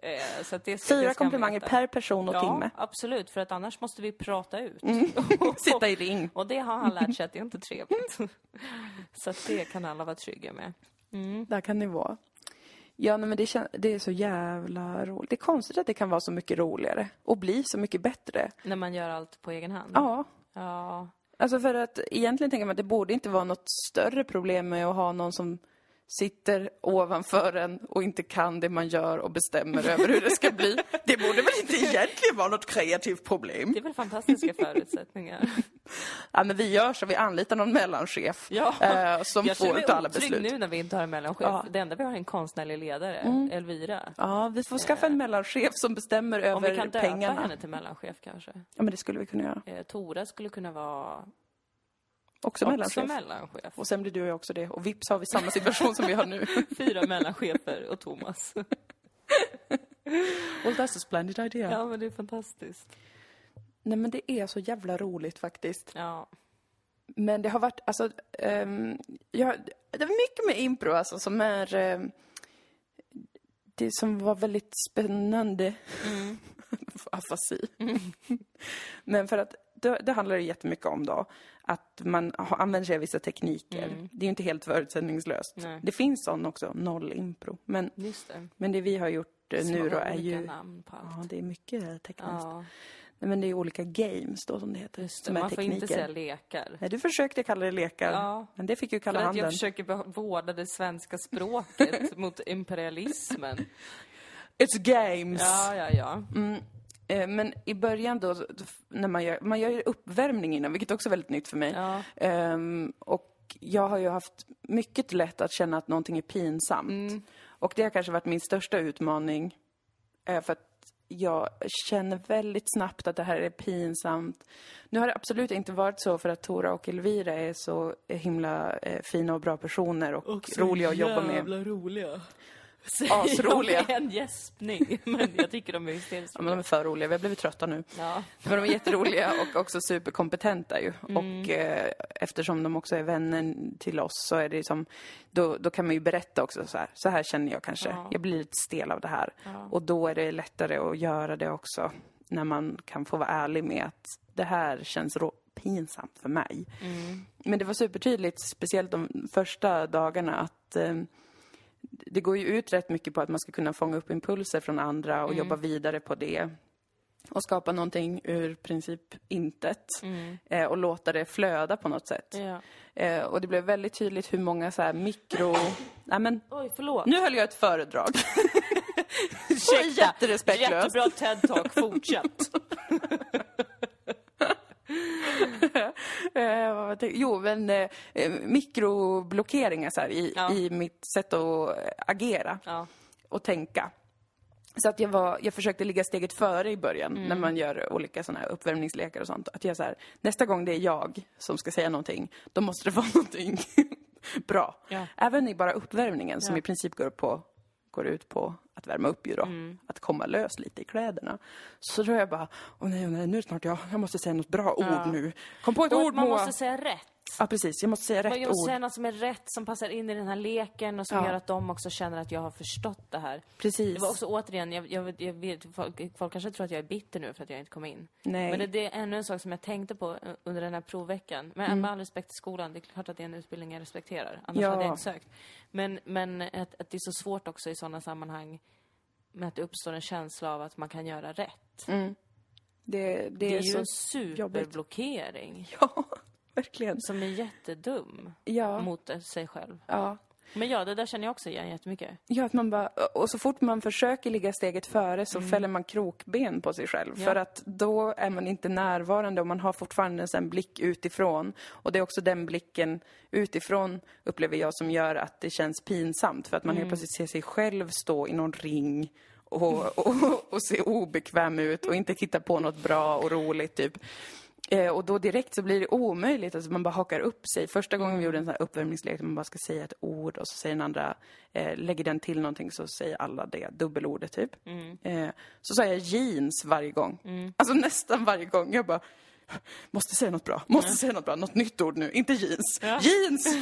Eh, så det ska, det Fyra ska han komplimanger per person och Ja, timme. absolut, för att annars måste vi prata ut. Sitta i ring. Och det har han lärt sig att det är inte trevligt. Så det kan alla vara trygga med. Där kan ni vara. Ja, nej, men det, det är så jävla roligt. Det är konstigt att det kan vara så mycket roligare och bli så mycket bättre. När man gör allt på egen hand. Ja, Ja. Alltså för att egentligen tänker man att det borde inte vara något större problem med att ha någon som sitter ovanför en och inte kan det man gör och bestämmer över hur det ska bli. Det borde väl inte egentligen vara något kreativt problem? Det är väl fantastiska förutsättningar. Ja, men vi gör så, vi anlitar någon mellanchef Ja. eh, som Jag får ta alla beslut. nu när vi inte har en mellanchef. Ja. Det enda vi har är en konstnärlig ledare, Elvira. Ja, vi får skaffa en mellanchef som bestämmer Om vi över kan döpa pengarna. henne till mellanchef kanske. Ja, men det skulle vi kunna göra. Eh, Tora skulle kunna vara Också, också mellanchef. Och sen blir du och jag också det. Och vips har vi samma situation som vi har nu. Fyra mellanchefer och Thomas. Well, that's a splendid idea. Ja, men det är fantastiskt. Nej, men det är så jävla roligt faktiskt. Ja. Men det har varit, alltså, ehm, jag, det är mycket med impro alltså som är, ehm, det som var väldigt spännande. Afasi. Men för att det, det handlar ju jättemycket om då att man använder sig av vissa tekniker. Det är ju inte helt förutsättningslöst. Nej. Det finns sån också, noll impro. Men, det. men det vi har gjort eh, nu då är ju... namn på allt. Ja, det är mycket tekniskt. Ja, Nej, men det är olika games då som det heter. just det. Man får tekniker. inte säga lekar. Nej, du försökte kalla det lekar. Ja. Men det fick ju kalla handen. jag försöker vårda det svenska språket mot imperialismen. It's games! Ja, ja, ja. Eh, Men i början då, när man gör, man gör uppvärmning innan, vilket också är väldigt nytt för mig. Ja. Ehm, och jag har ju haft mycket lätt att känna att någonting är pinsamt. Mm. Och det har kanske varit min största utmaning. eh, för att jag känner väldigt snabbt att det här är pinsamt. Nu har det absolut inte varit så för att Tora och Elvira är så himla eh, fina och bra personer och, roliga att jobba med. roliga. Asroliga. En gäspning, men jag tycker de är hysteriskt Ja, men de är för roliga, vi har blivit trötta nu. Ja. Men de är jätteroliga och också superkompetenta ju. Och eh, eftersom de också är vänner till oss så är det som, då, då kan man ju berätta också så här, så här känner jag kanske. Ja. Jag blir lite stel av det här. Och då är det lättare att göra det också när man kan få vara ärlig med att det här känns pinsamt för mig. Men det var supertydligt, speciellt de första dagarna, att eh, det går ju ut rätt mycket på att man ska kunna fånga upp impulser från andra och jobba vidare på det. Och skapa någonting ur princip intet. Eh, och låta det flöda på något sätt. Ja. Eh, och det blev väldigt tydligt hur många så här mikro... Nej men, Oj, förlåt. nu höll jag ett föredrag. Ursäkta. Jätterespektlöst. Jättebra TED-talk, fortsätt. Eh, jo, men eh, mikroblockeringar så här, i, Ja. i mitt sätt att eh, agera. Ja. och tänka. Så att jag, var, jag försökte ligga steget före i början Mm. när man gör olika såna här uppvärmningslekar och sånt. Att jag så här, nästa gång det är jag som ska säga någonting, då måste det vara någonting bra. Ja. Även i bara uppvärmningen som i princip går, på, går ut på att värma upp ju då. Mm. Att komma lös lite i kläderna. Så då är jag bara, åh nej, åh nej, nu snart jag. Jag måste säga något bra Ja. ord nu. Kom på ett Och ord man Moa! måste säga rätt. Ja precis, jag måste säga rätt Jag måste ord. säga något som är rätt, som passar in i den här leken och som Ja. gör att de också känner att jag har förstått det här. Precis. Det var också återigen, jag, jag, jag vet, folk, folk kanske tror att jag är bitter nu för att jag inte kom in. Nej. Men det, det är ännu en sak som jag tänkte på eh, under den här provveckan. Men Mm. med all respekt till skolan, det är klart att det är en utbildning jag respekterar. Annars Ja. hade jag inte sökt. Men, men att, att det är så svårt också i sådana sammanhang med att det uppstår en känsla av att man kan göra rätt. det, det, Det, är, ju så... en superblockering Ja, verkligen. som är jättedum Ja. mot sig själv. Ja. Men ja, det där känner jag också igen jättemycket. Ja, att man bara, och så fort man försöker ligga steget före så fäller man krokben på sig själv. Mm. Ja. För att då är man inte närvarande och man har fortfarande en blick utifrån. Och det är också den blicken utifrån, upplever jag, som gör att det känns pinsamt. För att man helt plötsligt ser sig själv stå i någon ring och, och, och se obekväm ut och inte hitta på något bra och roligt, typ. Eh, och då direkt så blir det omöjligt, alltså man bara hakar upp sig. Första gången vi gjorde en sån här uppvärmningslek man bara ska säga ett ord och så säger den andra, eh, lägger den till någonting så säger alla det, dubbelordet typ. Eh, så sa jag jeans varje gång. Alltså nästan varje gång. Jag bara, måste säga något bra, måste säga något bra, något nytt ord nu, inte jeans. Jeans!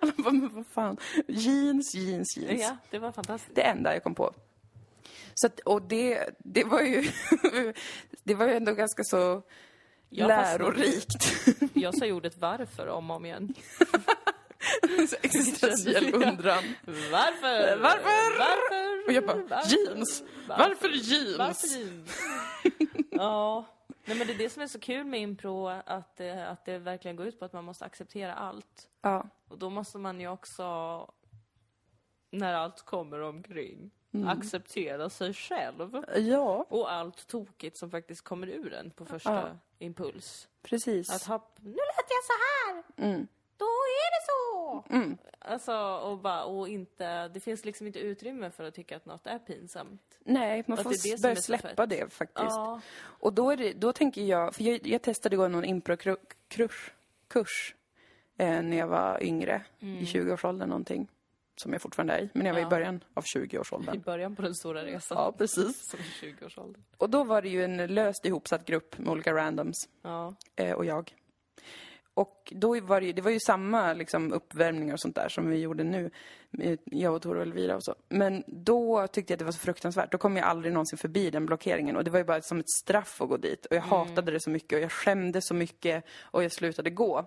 Alla bara, men vad fan, jeans, jeans, jeans. Ja, det var fantastiskt. Det enda jag kom på. Så att, och det, det var ju, det var ju ändå ganska så Jag lärorikt. Jag sa ordet varför om och om igen. Existentiell undran. Varför? Varför? Varför? Och jag bara, Varför? jeans! Varför jeans? Varför jeans? ja. Nej men det är det som är så kul med impro, att det, att det verkligen går ut på att man måste acceptera allt. Ja, Och då måste man ju också, när allt kommer omkring, Mm. acceptera sig själv. ja Och allt tokigt som faktiskt kommer ur en på första Ja. impuls. precis. Att ha, nu lät jag så här! Mm. Då är det så! Alltså, och, bara, och inte, det finns liksom inte utrymme för att tycka att något är pinsamt. Nej, man Att får börja släppa det faktiskt. Ja. Och då, är det, då tänker jag, för jag, jag testade igår någon impro-kurs kurs, eh, när jag var yngre, i 20-årsåldern någonting. Som jag fortfarande är i, men jag var Ja. i början av I 20-årsåldern. början på den stora resan. Ja, precis. Som 20-årsåldern. Och då var det ju en löst ihopsatt grupp med olika randoms, Ja. eh, och jag. Och då var det ju, det var ju samma liksom, uppvärmningar och sånt där som vi gjorde nu, jag och Tor och Elvira och så. Men då tyckte jag att det var så fruktansvärt. Då kom jag aldrig någonsin förbi den blockeringen. Och det var ju bara som ett straff att gå dit. Och jag hatade det så mycket och jag skämdes så mycket och jag slutade gå.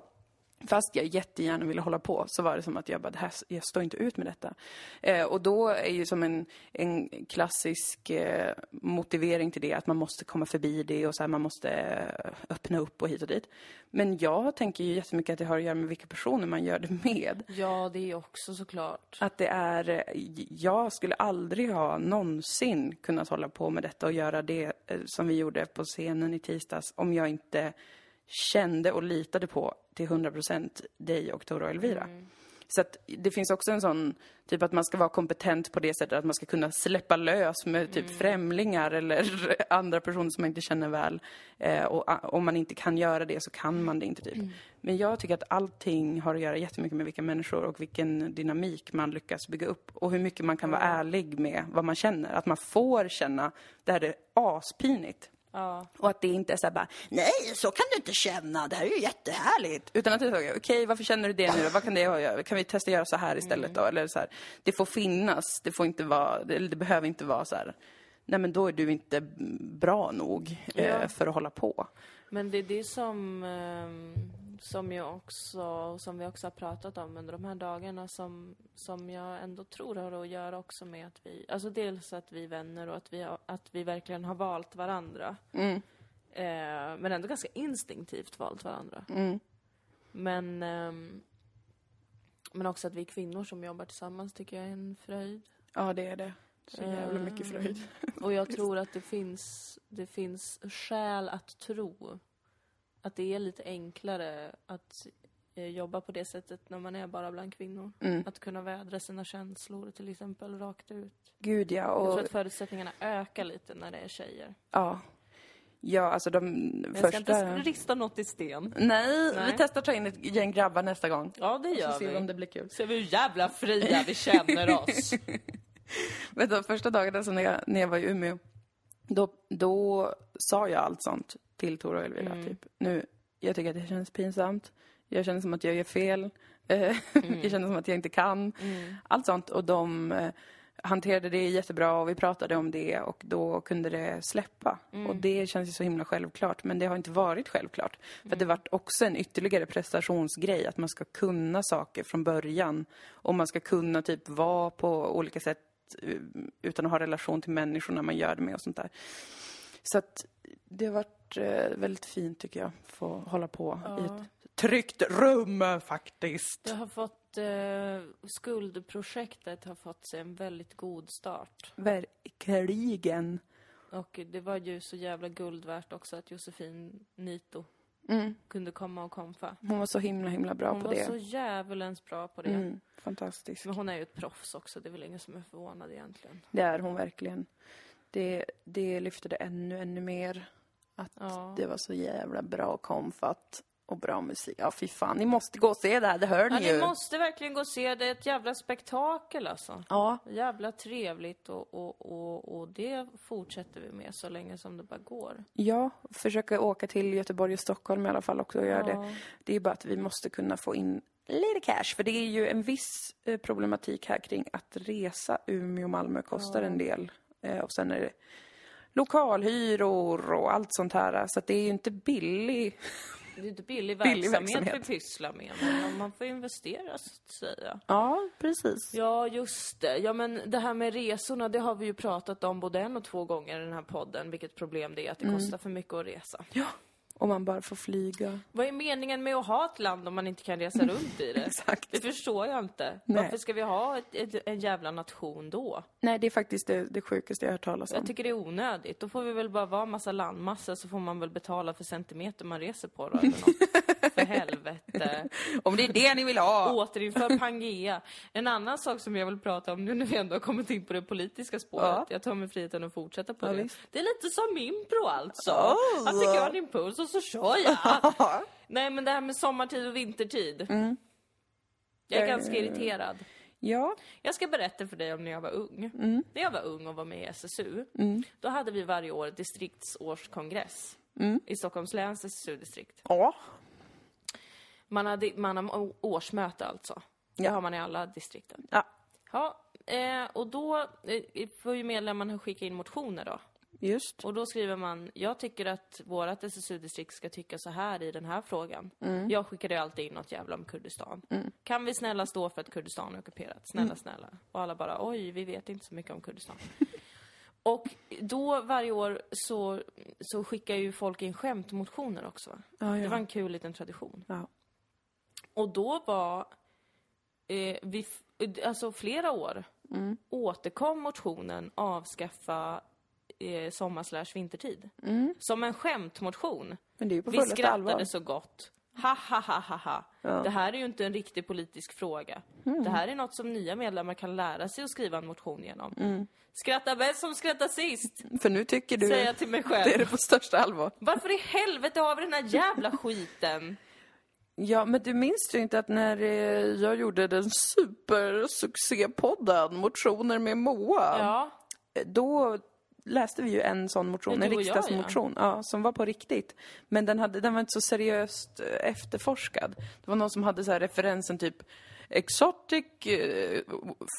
Fast jag jättegärna ville hålla på så var det som att jag bara, det här, jag står inte ut med detta. Eh, och då är ju som en, en klassisk eh, motivering till det att man måste komma förbi det och så här, man måste eh, öppna upp och hit och dit. Men jag tänker ju jättemycket att det har att göra med vilka personer man gör det med. ja, det är också såklart. Att det är, eh, jag skulle aldrig ha någonsin kunnat hålla på med detta och göra det eh, som vi gjorde på scenen i tisdags om jag inte kände och litade på till 100% dig och Tora och Elvira. Så att det finns också en sån, typ att man ska vara kompetent på det sättet att man ska kunna släppa lös med typ främlingar eller andra personer som man inte känner väl. Eh, och a- om man inte kan göra det så kan man det inte typ. Men jag tycker att allting har att göra jättemycket med vilka människor och vilken dynamik man lyckas bygga upp. Och hur mycket man kan vara ärlig med vad man känner. Att man får känna, det här är aspinigt. Ja. Och att det inte är så här bara, Nej, så kan du inte känna. Det här är ju jättehärligt. utan att är så, okej, varför känner du det nu? Vad kan det göra? Kan vi testa att göra så här istället då? Eller så här, det får finnas, det får inte vara, det, eller det behöver inte vara så här, nej men då är du inte bra nog eh, Ja. för att hålla på. Men det är det som, ehm, som jag också, som vi också har pratat om under de här dagarna som, som jag ändå tror har att göra också med att vi, alltså dels att vi är vänner och att vi, har, att vi verkligen har valt varandra. Mm. Eh, men ändå ganska instinktivt valt varandra. Mm. Men, ehm, men också att vi är kvinnor som jobbar tillsammans tycker jag är en fröjd. Ja, det är det. Så jävla mycket Eh, fröjd. Och jag tror att det finns, det finns skäl att tro att det är lite enklare att eh, jobba på det sättet när man är bara bland kvinnor. Mm. Att kunna vädra sina känslor till exempel rakt ut. Gud ja, Jag tror och att förutsättningarna ökar lite när det är tjejer. ja. Ja, alltså de Men jag ska första... inte rista något i sten. Nej, Nej. vi testar att ta in ett gäng grabbar nästa gång. Ja, det Så gör ser vi vi. om det blir kul. Ser vi hur jävla fria vi känner oss. Vet du, första dagen alltså när, jag, när jag var i Umeå, då, då sa jag allt sånt till Tora och Elvira. Typ. Nu, jag tycker att det känns pinsamt. Jag känner som att jag gör fel. Eh, jag känner som att jag inte kan. Allt sånt. Och de eh, hanterade det jättebra och vi pratade om det och då kunde det släppa. Och det känns ju så himla självklart. Men det har inte varit självklart. För det vart också en ytterligare prestationsgrej. Att man ska kunna saker från början. Och man ska kunna typ vara på olika sätt eh, utan att ha relation till människorna man gör det med och sånt där. Så att det har varit eh, väldigt fint tycker jag, få hålla på i ett tryggt rum faktiskt. Jag har fått att eh, skuldprojektet har fått sig en väldigt god start. Verkligen. Och det var ju så jävla guld värt också att Josefin Nito Mm. kunde komma och komfa. Hon var så himla, himla bra Hon på var det. så djävulens bra på det. Mm. Fantastisk. Men hon är ju ett proffs också, det är väl ingen som är förvånad egentligen. Det är hon verkligen. Det, det lyfte det ännu, ännu mer. Att Ja. det var så jävla bra komfat och bra musik. Ja, fy fan. Ni måste gå och se det här, det hör Ja, ni ni ju. måste verkligen gå och se, det är ett jävla spektakel alltså. Ja, Jävla trevligt och, och, och, och det fortsätter vi med så länge som det bara går. ja, försöka åka till Göteborg och Stockholm i alla fall också och göra Ja. det. Det är bara att vi måste kunna få in lite cash. För det är ju en viss eh, problematik här kring att resa Umeå-Malmö kostar en del. Eh, och sen är det lokalhyror och allt sånt här. Så det är ju inte billig. Det är inte billig, Billig verksamhet, verksamhet. vi pysslar med, men man får investera så att säga. Ja, precis. Ja, just det. Ja, men det här med resorna, det har vi ju pratat om både en och två gånger i den här podden, vilket problem det är att det kostar för mycket att resa. Ja, och man bara får flyga. Vad är meningen med att ha ett land om man inte kan resa runt i det? Exakt. Det förstår jag inte. Nej. Varför ska vi ha ett, ett, en jävla nation då? Nej, det är faktiskt det, det sjukaste jag har hört talas om. Jag tycker det är onödigt. Då får vi väl bara vara massa landmassor så får man väl betala för centimeter man reser på då eller något. för helvete. Om det är det ni vill ha! Återinför Pangea. En annan sak som jag vill prata om nu när vi ändå har kommit in på det politiska spåret. Ja. Jag tar mig friheten att fortsätta på Ja, det. visst. Det är lite som impro alltså. Oh. Att jag en impuls och så kör jag. Nej men det här med sommartid och vintertid. Jag är Eh. ganska irriterad. Ja, Jag ska berätta för dig om när jag var ung. När jag var ung och var med i SSU, då hade vi varje år distriktsårskongress i Stockholms läns SSU-distrikt. ja. Man hade, man har årsmöte alltså. Det Ja. har man i alla distrikten. ja. Ja, eh, och då eh, får ju medlemmarna skicka in motioner då. Just. Och då skriver man, jag tycker att vårat SSU-distrikt ska tycka så här i den här frågan. Jag skickade ju alltid in något jävla om Kurdistan. Kan vi snälla stå för att Kurdistan är ockuperat? Snälla, snälla. Och alla bara, oj, vi vet inte så mycket om Kurdistan. och då varje år så, så skickar ju folk in skämtmotioner också. Va? Ja, Det var en kul liten tradition. Ja. Och då var eh, vi, alltså flera år, Mm. återkom motionen avskaffa eh, sommar slash vintertid. Som en skämtmotion. Men det är ju på Vi fullaste allvar. skrattade så gott. Ha, ha, ha, ha, ha. Ja. Det här är ju inte en riktig politisk fråga. Det här är något som nya medlemmar kan lära sig att skriva en motion genom. Skratta bäst som skrattar sist, För nu tycker du säger jag till mig själv. det är det på största allvar. Varför i helvete har vi den här jävla skiten? Ja, men du minns ju inte att när eh, jag gjorde den supersuccépodden Motioner med Moa, Ja, eh, då läste vi ju en sån motion, en och jag, riksdagsmotion, ja. som var på riktigt. Men den, hade, den var inte så seriöst eh, efterforskad. Det var någon som hade så här referensen typ Exotic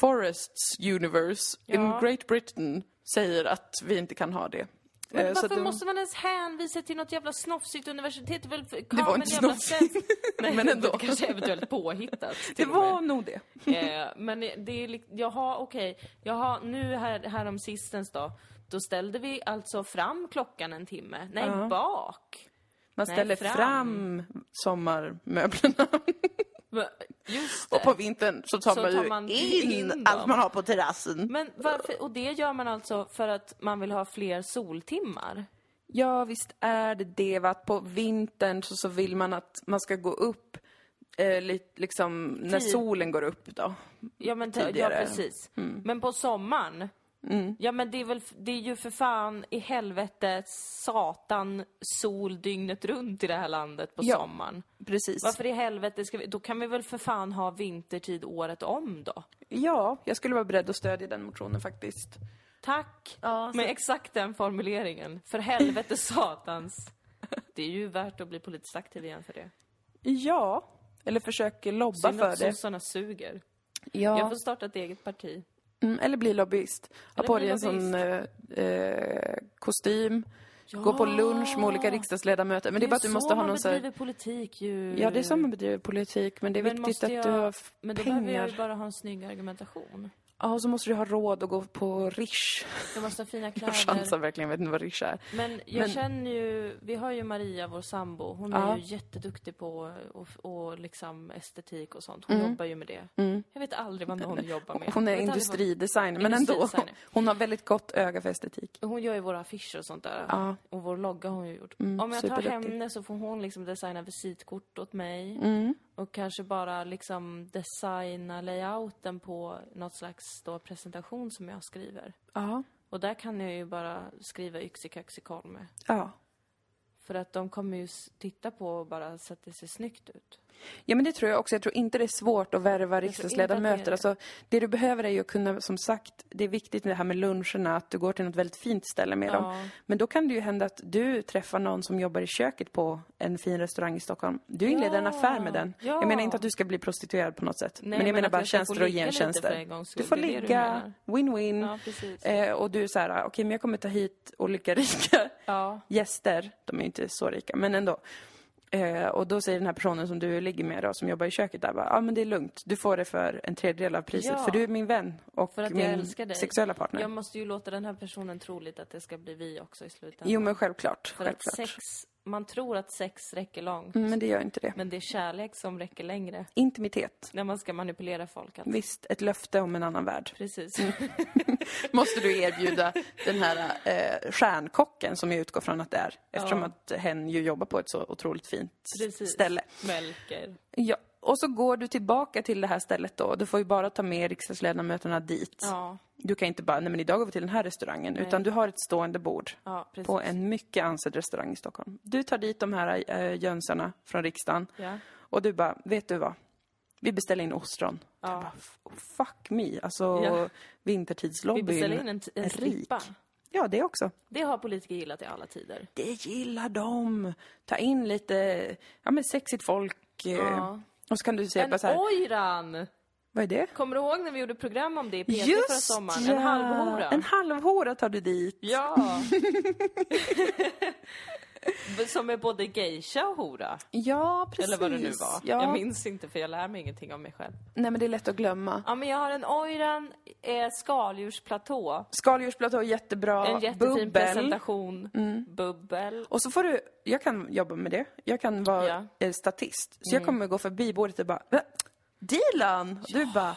Forests Universe in Ja. Great Britain säger att vi inte kan ha det. Men Eh, varför det- måste man ens hänvisa till något jävla snofsigt universitet? Det, väl för, Det var inte snofsigt. Nej, Men ändå. Det kanske eventuellt påhittat. Det var nog det. Eh, men det är liksom, jaha okej, jaha nu här, här om sistens då, då ställde vi alltså fram klockan en timme. Nej, Ja. bak. Man Nej, ställer fram. fram, sommarmöblerna. Just det. Och på vintern så tar Så man ju tar man in, in allt man har på terrassen. Men varför, och det gör man alltså för att man vill ha fler soltimmar? Ja, visst är det det. Va? Att på vintern så, så vill man att man ska gå upp eh, lite, liksom, när Tid. solen går upp då. Ja, men ja Tidigare. Mm. precis. Men på sommaren? Ja men det är väl, det är ju för fan i helvete satan sol dygnet runt i det här landet på Ja. sommaren. Precis. Varför i helvete ska vi, då kan vi väl för fan ha vintertid året om då? Ja, jag skulle vara beredd att stödja den motionen faktiskt. Tack! Ja, Med exakt den formuleringen. För helvete satans. Det är ju värt att bli politiskt aktiv igen för det. Ja, eller försöker lobba Synd för att det. sossarna suger. Ja. Jag får starta ett eget parti. Mm, eller bli lobbyist. Ha på dig en sån eh, eh, kostym. Gå på lunch med olika riksdagsledamöter. Men det är bara att du måste ha någon så här... politik ju. Ja, det är så man bedriver politik. Men det är Men viktigt att jag- du har f- Men då behöver jag pengar. ju bara ha en snygg argumentation. Ja, och så måste du ha råd att gå på Rish. Jag måste ha fina Jag kläder. chansar verkligen, jag vet inte vad Rish är. Men jag Men- känner ju, vi har ju Maria, vår sambo, hon Ja. är ju jätteduktig på och, och liksom estetik och sånt. Hon Mm. jobbar ju med det. Jag vet aldrig vad hon jobbar med. Hon är Jag industridesigner, men ändå. Hon har väldigt gott öga för estetik. Hon gör ju våra affischer och sånt där. Ja. Mm, Och vår logga har hon ju gjort. Om jag tar henne så får hon liksom designa visitkort åt mig. Och kanske bara liksom designa layouten på något slags då presentation som jag skriver. Ja. Och där kan jag ju bara skriva yxikaxikolme. Ja. För att de kommer ju titta på och bara så att det ser snyggt ut. Ja, men det tror jag också. Jag tror inte det är svårt att värva riksdagsledamöter. det. Alltså, det du behöver är ju att kunna, som sagt, det är viktigt med det här med luncherna, att du går till något väldigt fint ställe med dem. Ja. Men då kan det ju hända att du träffar någon som jobbar i köket på en fin restaurang i Stockholm. Du inleder en Ja. affär med den. Ja. Jag menar inte att du ska bli prostituerad på något sätt. Nej, men jag men menar bara tjänster och gentjänster. en Du får ligga, win-win. Eh, och du är så här, okej men jag kommer ta hit olika rika gäster. De är ju inte så rika, men ändå. Eh, och då säger den här personen som du ligger med då, som jobbar i köket där, ja ah, men det är lugnt. Du får det för en tredjedel av priset, Ja. för du är min vän och För att jag min älskar dig. sexuella partner. Jag måste ju låta den här personen tro lite att det ska bli vi också i slutändan. Jo men självklart, För att självklart. sex, man tror att sex räcker långt. Mm, men det gör inte det. Men det är kärlek som räcker längre. Intimitet. När man ska manipulera folk. Alltså. Visst, ett löfte om en annan värld. Precis. Mm. Måste du erbjuda den här eh, stjärnkocken som jag utgår från att det är. Eftersom Ja. att hen ju jobbar på ett så otroligt fint Precis. ställe. Melker. Ja, och så går du tillbaka till det här stället då. Du får ju bara ta med riksdagsledamöterna dit. Ja, Du kan inte bara, nej men idag går vi till den här restaurangen. Utan du har ett stående bord ja på en mycket ansedd restaurang i Stockholm. Du tar dit de här äh, jönsarna från riksdagen. Ja. Och du bara, vet du vad? Vi beställer in ostron. Ja. Jag bara, "F- fuck me. Alltså, Ja. Vi vintertidslobbyn. beställer in en, en strippa. Ja, det också. Det har politiker gillat i alla tider. Det gillar de. Ta in lite, ja men sexigt folk. eh, Ja. Och så kan du säga En bara så här, ojran! vad är det? Kommer du ihåg när vi gjorde program om det i P3 förra sommaren? En halvhora. En halvhora tar du dit. Ja! Som är både geisha och hora. Ja, precis. Eller vad det nu var. Ja. Jag minns inte för jag lär mig ingenting om mig själv. Nej, men det är lätt att glömma. Ja, men jag har en ojran eh, skaldjursplatå. Skaldjursplatå, jättebra. En jättefin Bubbel. presentation. Bubbel. Och så får du, jag kan jobba med det. Jag kan vara Ja. Mm. eh, statist. Så jag kommer gå förbi bordet och bara, "Va? Dilan! Du bara,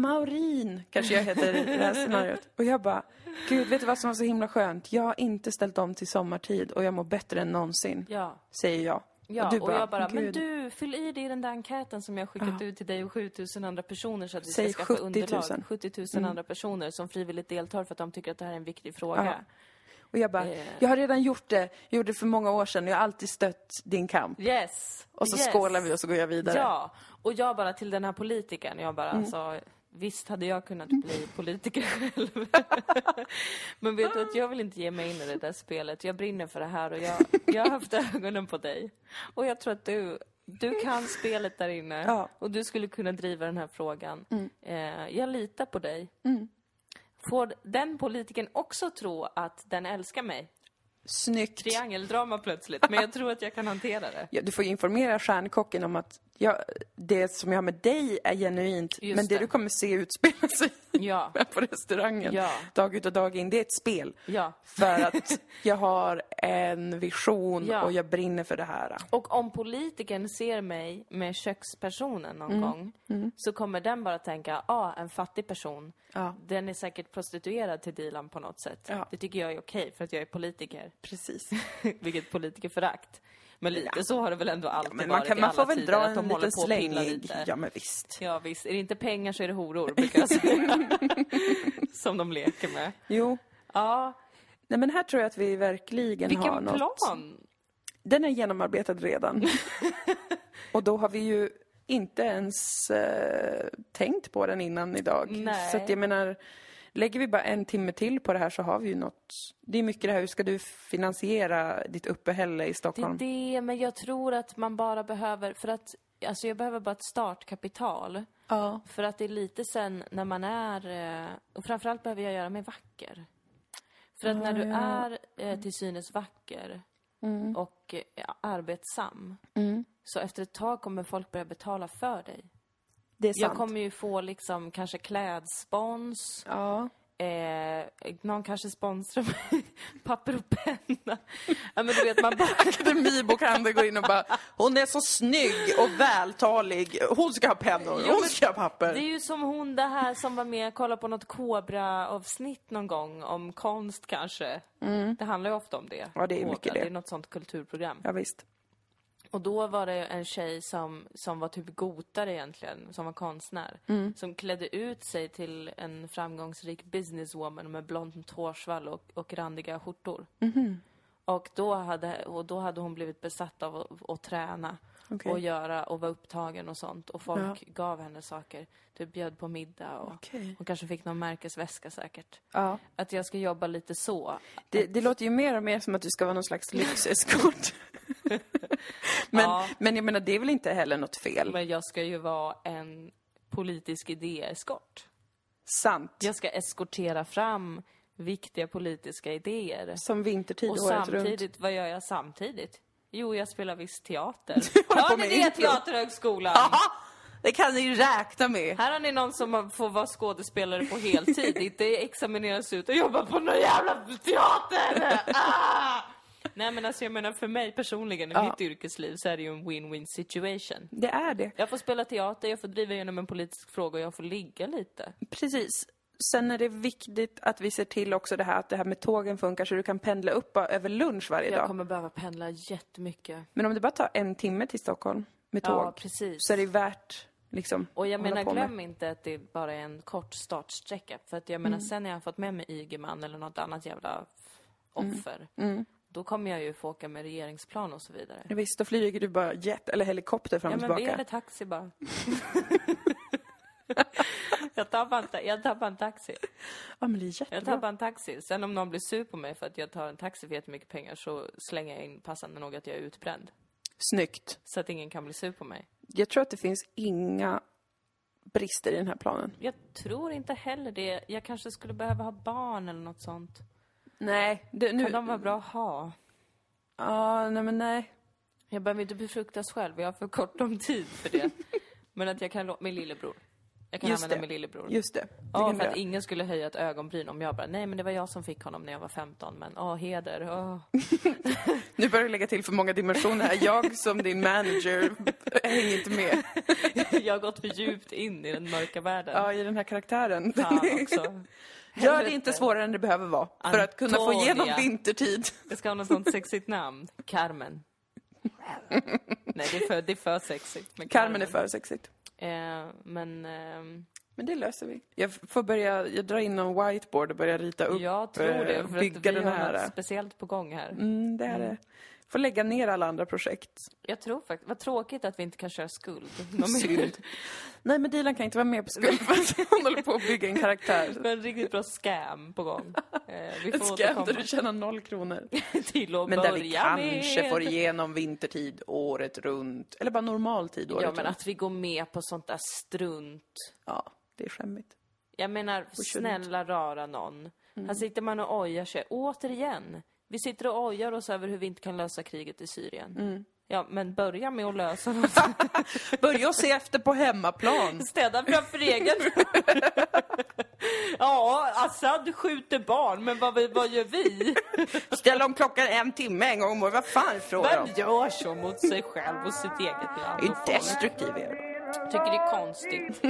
Maurin kanske jag heter i det här scenariot. Och jag bara, gud vet du vad som var så himla skönt? Jag har inte ställt om till sommartid och jag mår bättre än någonsin. Ja. Säger jag. Ja, du och jag bara, men "Gud." du, fyll i det i den där enkäten som jag skickat ut till dig och 7000 andra personer så att vi Säg ska skaffa 70 000. underlag. 70 000 andra personer som frivilligt deltar för att de tycker att det här är en viktig fråga. Ja. Och jag bara, Eh. jag har redan gjort det. Jag gjorde det för många år sedan och jag har alltid stött din kamp. Yes! Och så yes. skålar vi och så går jag vidare. Ja, och jag bara till den här politikern, jag bara Mm. alltså, visst hade jag kunnat bli politiker själv. Men vet du att jag vill inte ge mig in i det där spelet. Jag brinner för det här och jag, jag har haft ögonen på dig. Och jag tror att du, du kan spelet där inne. Ja. Och du skulle kunna driva den här frågan. Eh, jag litar på dig. Mm. Får den politikern också tro att den älskar mig? Snyggt. Triangeldrama plötsligt, men jag tror att jag kan hantera det. Ja, du får informera stjärnkocken om att ja, det som jag har med dig är genuint, Just men det, det. du kommer se utspela sig Ja, på restaurangen Ja. dag ut och dag in, det är ett spel. ja. För att jag har en vision Ja. och jag brinner för det här. Och om politikern ser mig med kökspersonen någon Mm. gång så kommer den bara tänka, ja, ah, en fattig person. Den är säkert prostituerad till Dilan på något sätt. Det tycker jag är okej för att jag är politiker. Precis. Vilket politikerförakt. Men lite så har det väl ändå alltid Men man, varit kan, i man alla får väl tider, dra en liten slängig. lite. Ja, men visst. Ja visst, är det inte pengar så är det horor, brukar jag säga. Som de leker med. Jo. Ja, Nej, men här tror jag att vi verkligen har vilken något. plan! Den är genomarbetad redan. och då har vi ju inte ens eh, tänkt på den innan idag. Nej. Så att jag menar, lägger vi bara en timme till på det här så har vi ju något. Det är mycket det här, hur ska du finansiera ditt uppehälle i Det är Stockholm? det, men jag tror att man bara behöver, för att, alltså jag behöver bara ett startkapital. Ja. För att det är lite sen när man är, eh, och framförallt behöver jag göra mig vacker. För att när du är eh, till synes vacker och eh, arbetsam, så efter ett tag kommer folk börja betala för dig. Det är sant. Jag kommer ju få liksom kanske klädspons. Ja. Eh, någon kanske sponsrar mig papper och penna. Ja men du vet man bara... Akademibokhandeln går in och bara, hon är så snygg och vältalig. Hon ska ha pennor, Jo, hon ska ha papper. Det är ju som hon det här som var med och kollade på något Kobra-avsnitt någon gång om konst kanske. Det handlar ju ofta om det. Mm. Ja, det är Kobra, mycket det. Det är något sånt kulturprogram. Ja, visst. Och då var det en tjej som, som var typ gotare egentligen, som var konstnär. Mm. Som klädde ut sig till en framgångsrik businesswoman med blont hårsvall och, och randiga skjortor. Mhm. Och, då hade, och då hade hon blivit besatt av att, att träna Okej. och göra och vara upptagen och sånt. Och folk gav henne saker. Typ bjöd på middag och Okej. hon kanske fick någon märkesväska säkert. Ja. Att jag ska jobba lite så. Det, det låter ju mer och mer som att du ska vara någon slags lyxeskort. Men, Ja. men jag menar, det är väl inte heller något fel? Men jag ska ju vara en politisk idéeskort. Sant. Jag ska eskortera fram viktiga politiska idéer. Som vintertid Och året runt. samtidigt, vad gör jag samtidigt? Jo, jag spelar viss teater. Hör ni det. Teaterhögskolan? Aha! Det kan ni ju räkna med. Här har ni någon som får vara skådespelare på heltid, inte examineras ut och jobba på någon jävla teater! Ah! Nej men alltså jag menar för mig personligen i Ja. mitt yrkesliv så är det ju en win-win situation. Det är det. Jag får spela teater, jag får driva igenom en politisk fråga och jag får ligga lite. Precis. Sen är det viktigt att vi ser till också det här att det här med tågen funkar så du kan pendla upp över lunch varje Jag dag. kommer behöva pendla jättemycket. Men om det bara tar en timme till Stockholm med tåg Ja, precis. så är det värt liksom Och jag menar, på med. glöm inte att det bara är en kort startsträcka. För att jag menar, sen när jag har fått med mig Ygeman eller något annat jävla f- offer, då kommer jag ju få åka med regeringsplan och så vidare. Ja, visst, då flyger du bara jet eller helikopter fram Ja, och men vi tillbaka. eller taxi bara. jag, tar bara en jag tar bara en taxi. Ja, men det är Jag jättebra. bara en taxi. Sen om någon blir sur på mig för att jag tar en taxi för jättemycket pengar så slänger jag in passande nog att jag är utbränd. Snyggt. Så att ingen kan bli sur på mig. Jag tror att det finns inga brister i den här planen. Jag tror inte heller det. Jag kanske skulle behöva ha barn eller något sånt. Nej, det, nu... Kan de vara bra att ha? Ja, nej men nej. Jag behöver inte befruktas själv, jag har för kort om tid för det. Men att jag kan låta min lillebror. Jag kan Just använda det. min lillebror. Just det. det Ja, för att ingen skulle höja ett ögonbryn om jag bara, nej men det var jag som fick honom när jag var 15, men åh, heder, åh. Nu börjar du lägga till för många dimensioner här. Jag som din manager hänger inte med. Jag har gått för djupt in i den mörka världen. Ja, i den här karaktären. Fan också. Gör det inte svårare än det behöver vara. För att kunna få Antonia. igenom vintertid. Jag ska ha något sånt sexigt namn. Carmen. nej, det är för, det är för sexigt med Carmen är för sexigt. Eh, men ehm, Men det löser vi. Jag får börja, jag drar in någon whiteboard och börjar rita upp, jag tror det, eh, för att vi den har här. något speciellt på gång här. Mm, det är det. Får lägga ner alla andra projekt. Jag tror faktiskt, vad tråkigt att vi inte kan köra skuld. Synd. Nej, men Dilan kan inte vara med på skuld för att hon håller på att bygga en karaktär. Vi har en riktigt bra scam på gång. Eh, vi får scam återkomma där du tjänar noll kronor. till att Men där vi kanske med. får igenom vintertid året runt. Eller bara normaltid året Ja, men runt. att vi går med på sånt där strunt. Ja, det är skämmigt. Jag menar, snälla rara någon. Här sitter man och ojar sig. Återigen, vi sitter och ojar oss över hur vi inte kan lösa kriget i Syrien. Ja, men börja med att lösa något. Börja och se efter på hemmaplan. Städa framför egen Ja, Assad skjuter barn, men vad, vad gör vi? Ställa om klockan en timme en gång om året. Vad fan är frågan om? Vem gör så mot sig själv och sitt eget Det land? är och folk? destruktiv är det. Tycker det är konstigt.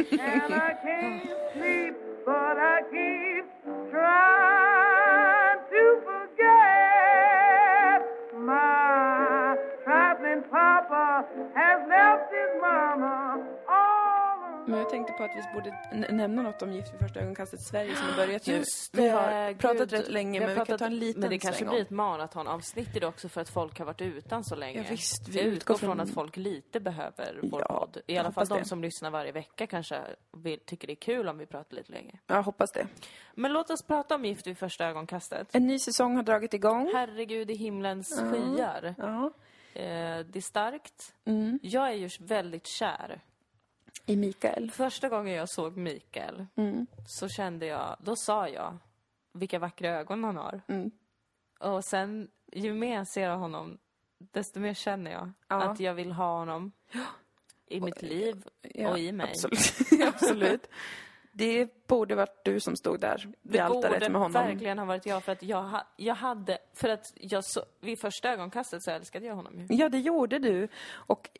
Tänkte på att vi borde nämna något om Gift vid första ögonkastet Sverige som har börjat nu. Vi har pratat gud. rätt länge, men vi kan pratat- ta en liten Men det kanske blir ett maratonavsnitt idag också för att folk har varit utan så länge. Ja, visst, vi utgår utgår från från- att folk lite behöver vår Ja, podd. I alla fall de det. som lyssnar varje vecka kanske vill, tycker det är kul om vi pratar lite länge. Jag hoppas det. Men låt oss prata om Gift vid första ögonkastet. En ny säsong har dragit igång. Herregud i himlens skyar. Ja. Eh, det är starkt. Mm. Jag är ju väldigt kär. I Mikael. Första gången jag såg Mikael Mm. så kände jag, då sa jag vilka vackra ögon han har. Mm. Och sen, ju mer jag ser honom, desto mer känner jag Ja. att jag vill ha honom i mitt liv och i mig. Absolut. absolut. Det borde varit du som stod där vid Det altaret borde med honom. verkligen ha varit jag för att jag, ha, jag hade, för att jag så, vid första ögonkastet så älskade jag honom ju. Ja, det gjorde du. Och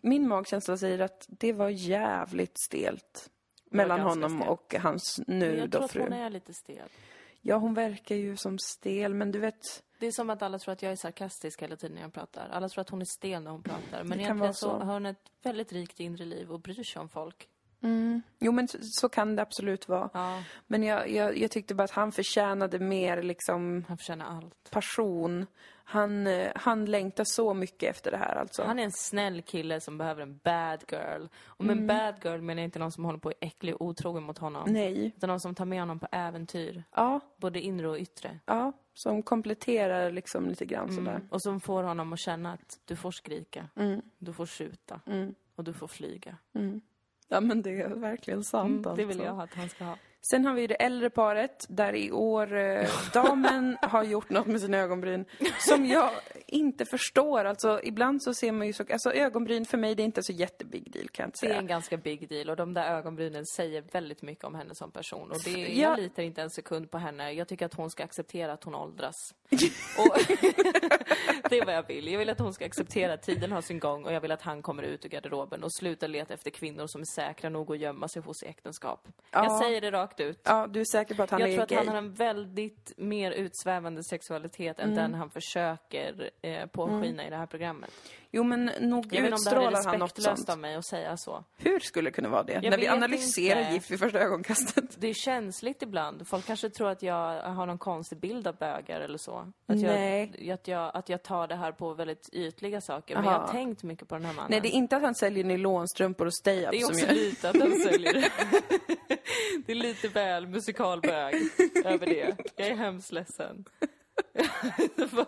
min magkänsla säger att det var jävligt stelt mellan ganska honom stelt. och hans nu jag då tror att fru. hon är lite stel. Ja, hon verkar ju som stel, men du vet... Det är som att alla tror att jag är sarkastisk hela tiden när jag pratar. Alla tror att hon är stel när hon pratar. Men egentligen så. så. har hon ett väldigt rikt inre liv och bryr sig om folk. Jo, men så, så kan det absolut vara. Ja, Men jag, jag, jag tyckte bara att han förtjänade mer liksom han förtjänar allt. passion. Han, eh, han längtar så mycket efter det här alltså. Han är en snäll kille som behöver en bad girl. Och med bad girl menar jag inte någon som håller på och är äcklig och otrogen mot honom. Nej. Utan någon som tar med honom på äventyr. Ja, Både inre och yttre. ja. Som kompletterar liksom lite grann sådär. Och som får honom att känna att du får skrika. Du får skjuta. Och du får flyga. Ja, men det är verkligen sant Mm, det vill alltså. jag att han ska ha. Sen har vi det äldre paret där i år eh, damen har gjort något med sina ögonbryn som jag inte förstår. Alltså ibland så ser man ju så, alltså ögonbryn för mig det är inte så jättebig deal kan jag inte Det är säga. en ganska big deal och de där ögonbrynen säger väldigt mycket om henne som person. Och det, Ja. jag litar inte en sekund på henne. Jag tycker att hon ska acceptera att hon åldras. och det är vad jag vill. Jag vill att hon ska acceptera att tiden har sin gång och jag vill att han kommer ut ur garderoben och slutar leta efter kvinnor som är säkra nog att gömma sig hos i äktenskap. Jag Ja. säger det rakt ut. Ja, du är säker på att han jag är tror att gay? han har en väldigt mer utsvävande sexualitet än den han försöker eh, påskina i det här programmet. Jo, men nog Jag vet inte om det här är utstrålar han något respektlöst sånt. av mig att säga så. Hur skulle det kunna vara det? När vi vet analyserar. Gift vid första ögonkastet. Det är känsligt ibland. Folk kanske tror att jag har någon konstig bild av bögar eller så. Att Nej. Jag, att, jag, att jag tar det här på väldigt ytliga saker. Men jag Aha. har tänkt mycket på den här mannen. Nej, det är inte att han säljer nylonstrumpor och stay-up Det är som också gör... lite att han säljer det. Det är lite väl musikalbög över det. Jag är hemskt ledsen.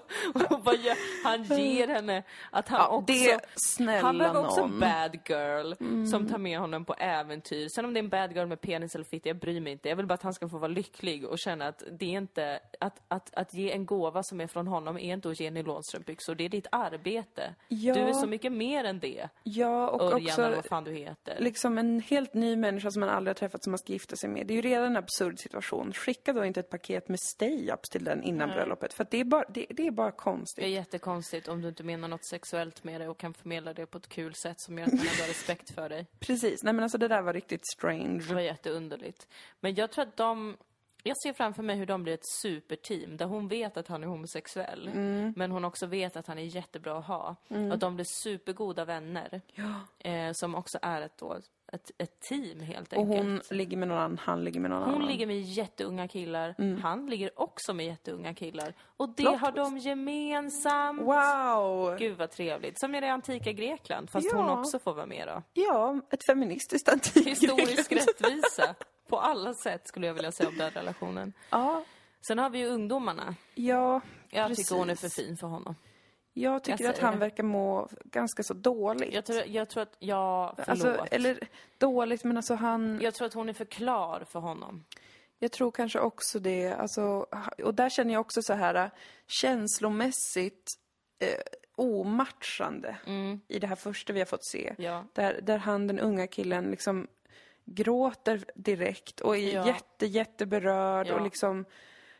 Han ger henne att han Ja, också... det, snälla Han behöver också nån. en bad girl som tar med honom på äventyr. Sen om det är en bad girl med penis eller fitta, jag bryr mig inte. Jag vill bara att han ska få vara lycklig och känna att det är inte... Att, att, att ge en gåva som är från honom är inte att ge nylonstrumpbyxor. Det är ditt arbete. Ja. Du är så mycket mer än det. Ja, och Örjan också vad fan du heter. liksom en helt ny människa som man aldrig har träffat som man ska gifta sig med. Det är ju redan en absurd situation. Skicka då inte ett paket med stay-ups till den innan bröllopet. För att det är bara, det, det är bara konstigt. Det är jättekonstigt om du inte menar något sexuellt med det och kan förmedla det på ett kul sätt som gör att man har respekt för dig. Precis. Nej men alltså det där var riktigt Det strange. var jätteunderligt. Men jag tror att de... Jag ser framför mig hur de blir ett superteam där hon vet att han är homosexuell. Men hon också vet att han är jättebra att ha. Och att de blir supergoda vänner. Eh, som också är ett, då, ett, ett team helt Och enkelt. hon ligger med någon annan, han ligger med någon Hon annan. ligger med jätteunga killar. Han ligger också med jätteunga killar. Och det Plot har de gemensamt. Wow! Gud vad trevligt. Som i det antika Grekland, fast Ja. hon också får vara med då. Ja, ett feministiskt antik. Historisk rättvisa. På alla sätt skulle jag vilja säga om den relationen. Ja, Sen har vi ju ungdomarna. ja Jag precis. tycker hon är för fin för honom. Jag tycker Jag att han det. verkar må ganska så dåligt. Jag tror, jag tror att, ja, förlåt. Alltså, eller dåligt, men alltså han... Jag tror att hon är för klar för honom. Jag tror kanske också det. Alltså, och där känner jag också så här känslomässigt eh, omatchande i det här första vi har fått se. Ja. Där, där han, den unga killen, liksom gråter direkt och är Ja. jätte, jätteberörd Ja. och liksom,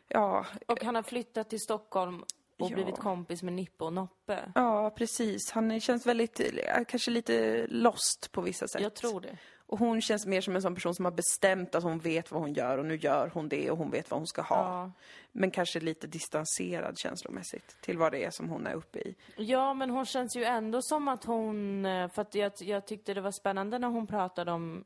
ja, Och han har flyttat till Stockholm och Ja. blivit kompis med Nippe och Noppe. ja precis. Han känns väldigt, eh, kanske lite lost på vissa sätt. Jag tror det. Och hon känns mer som en sån person som har bestämt att hon vet vad hon gör och nu gör hon det och hon vet vad hon ska ha. Ja. Men kanske lite distanserad känslomässigt till vad det är som hon är uppe i. Ja, men hon känns ju ändå som att hon... eh, För att jag, jag tyckte det var spännande när hon pratade om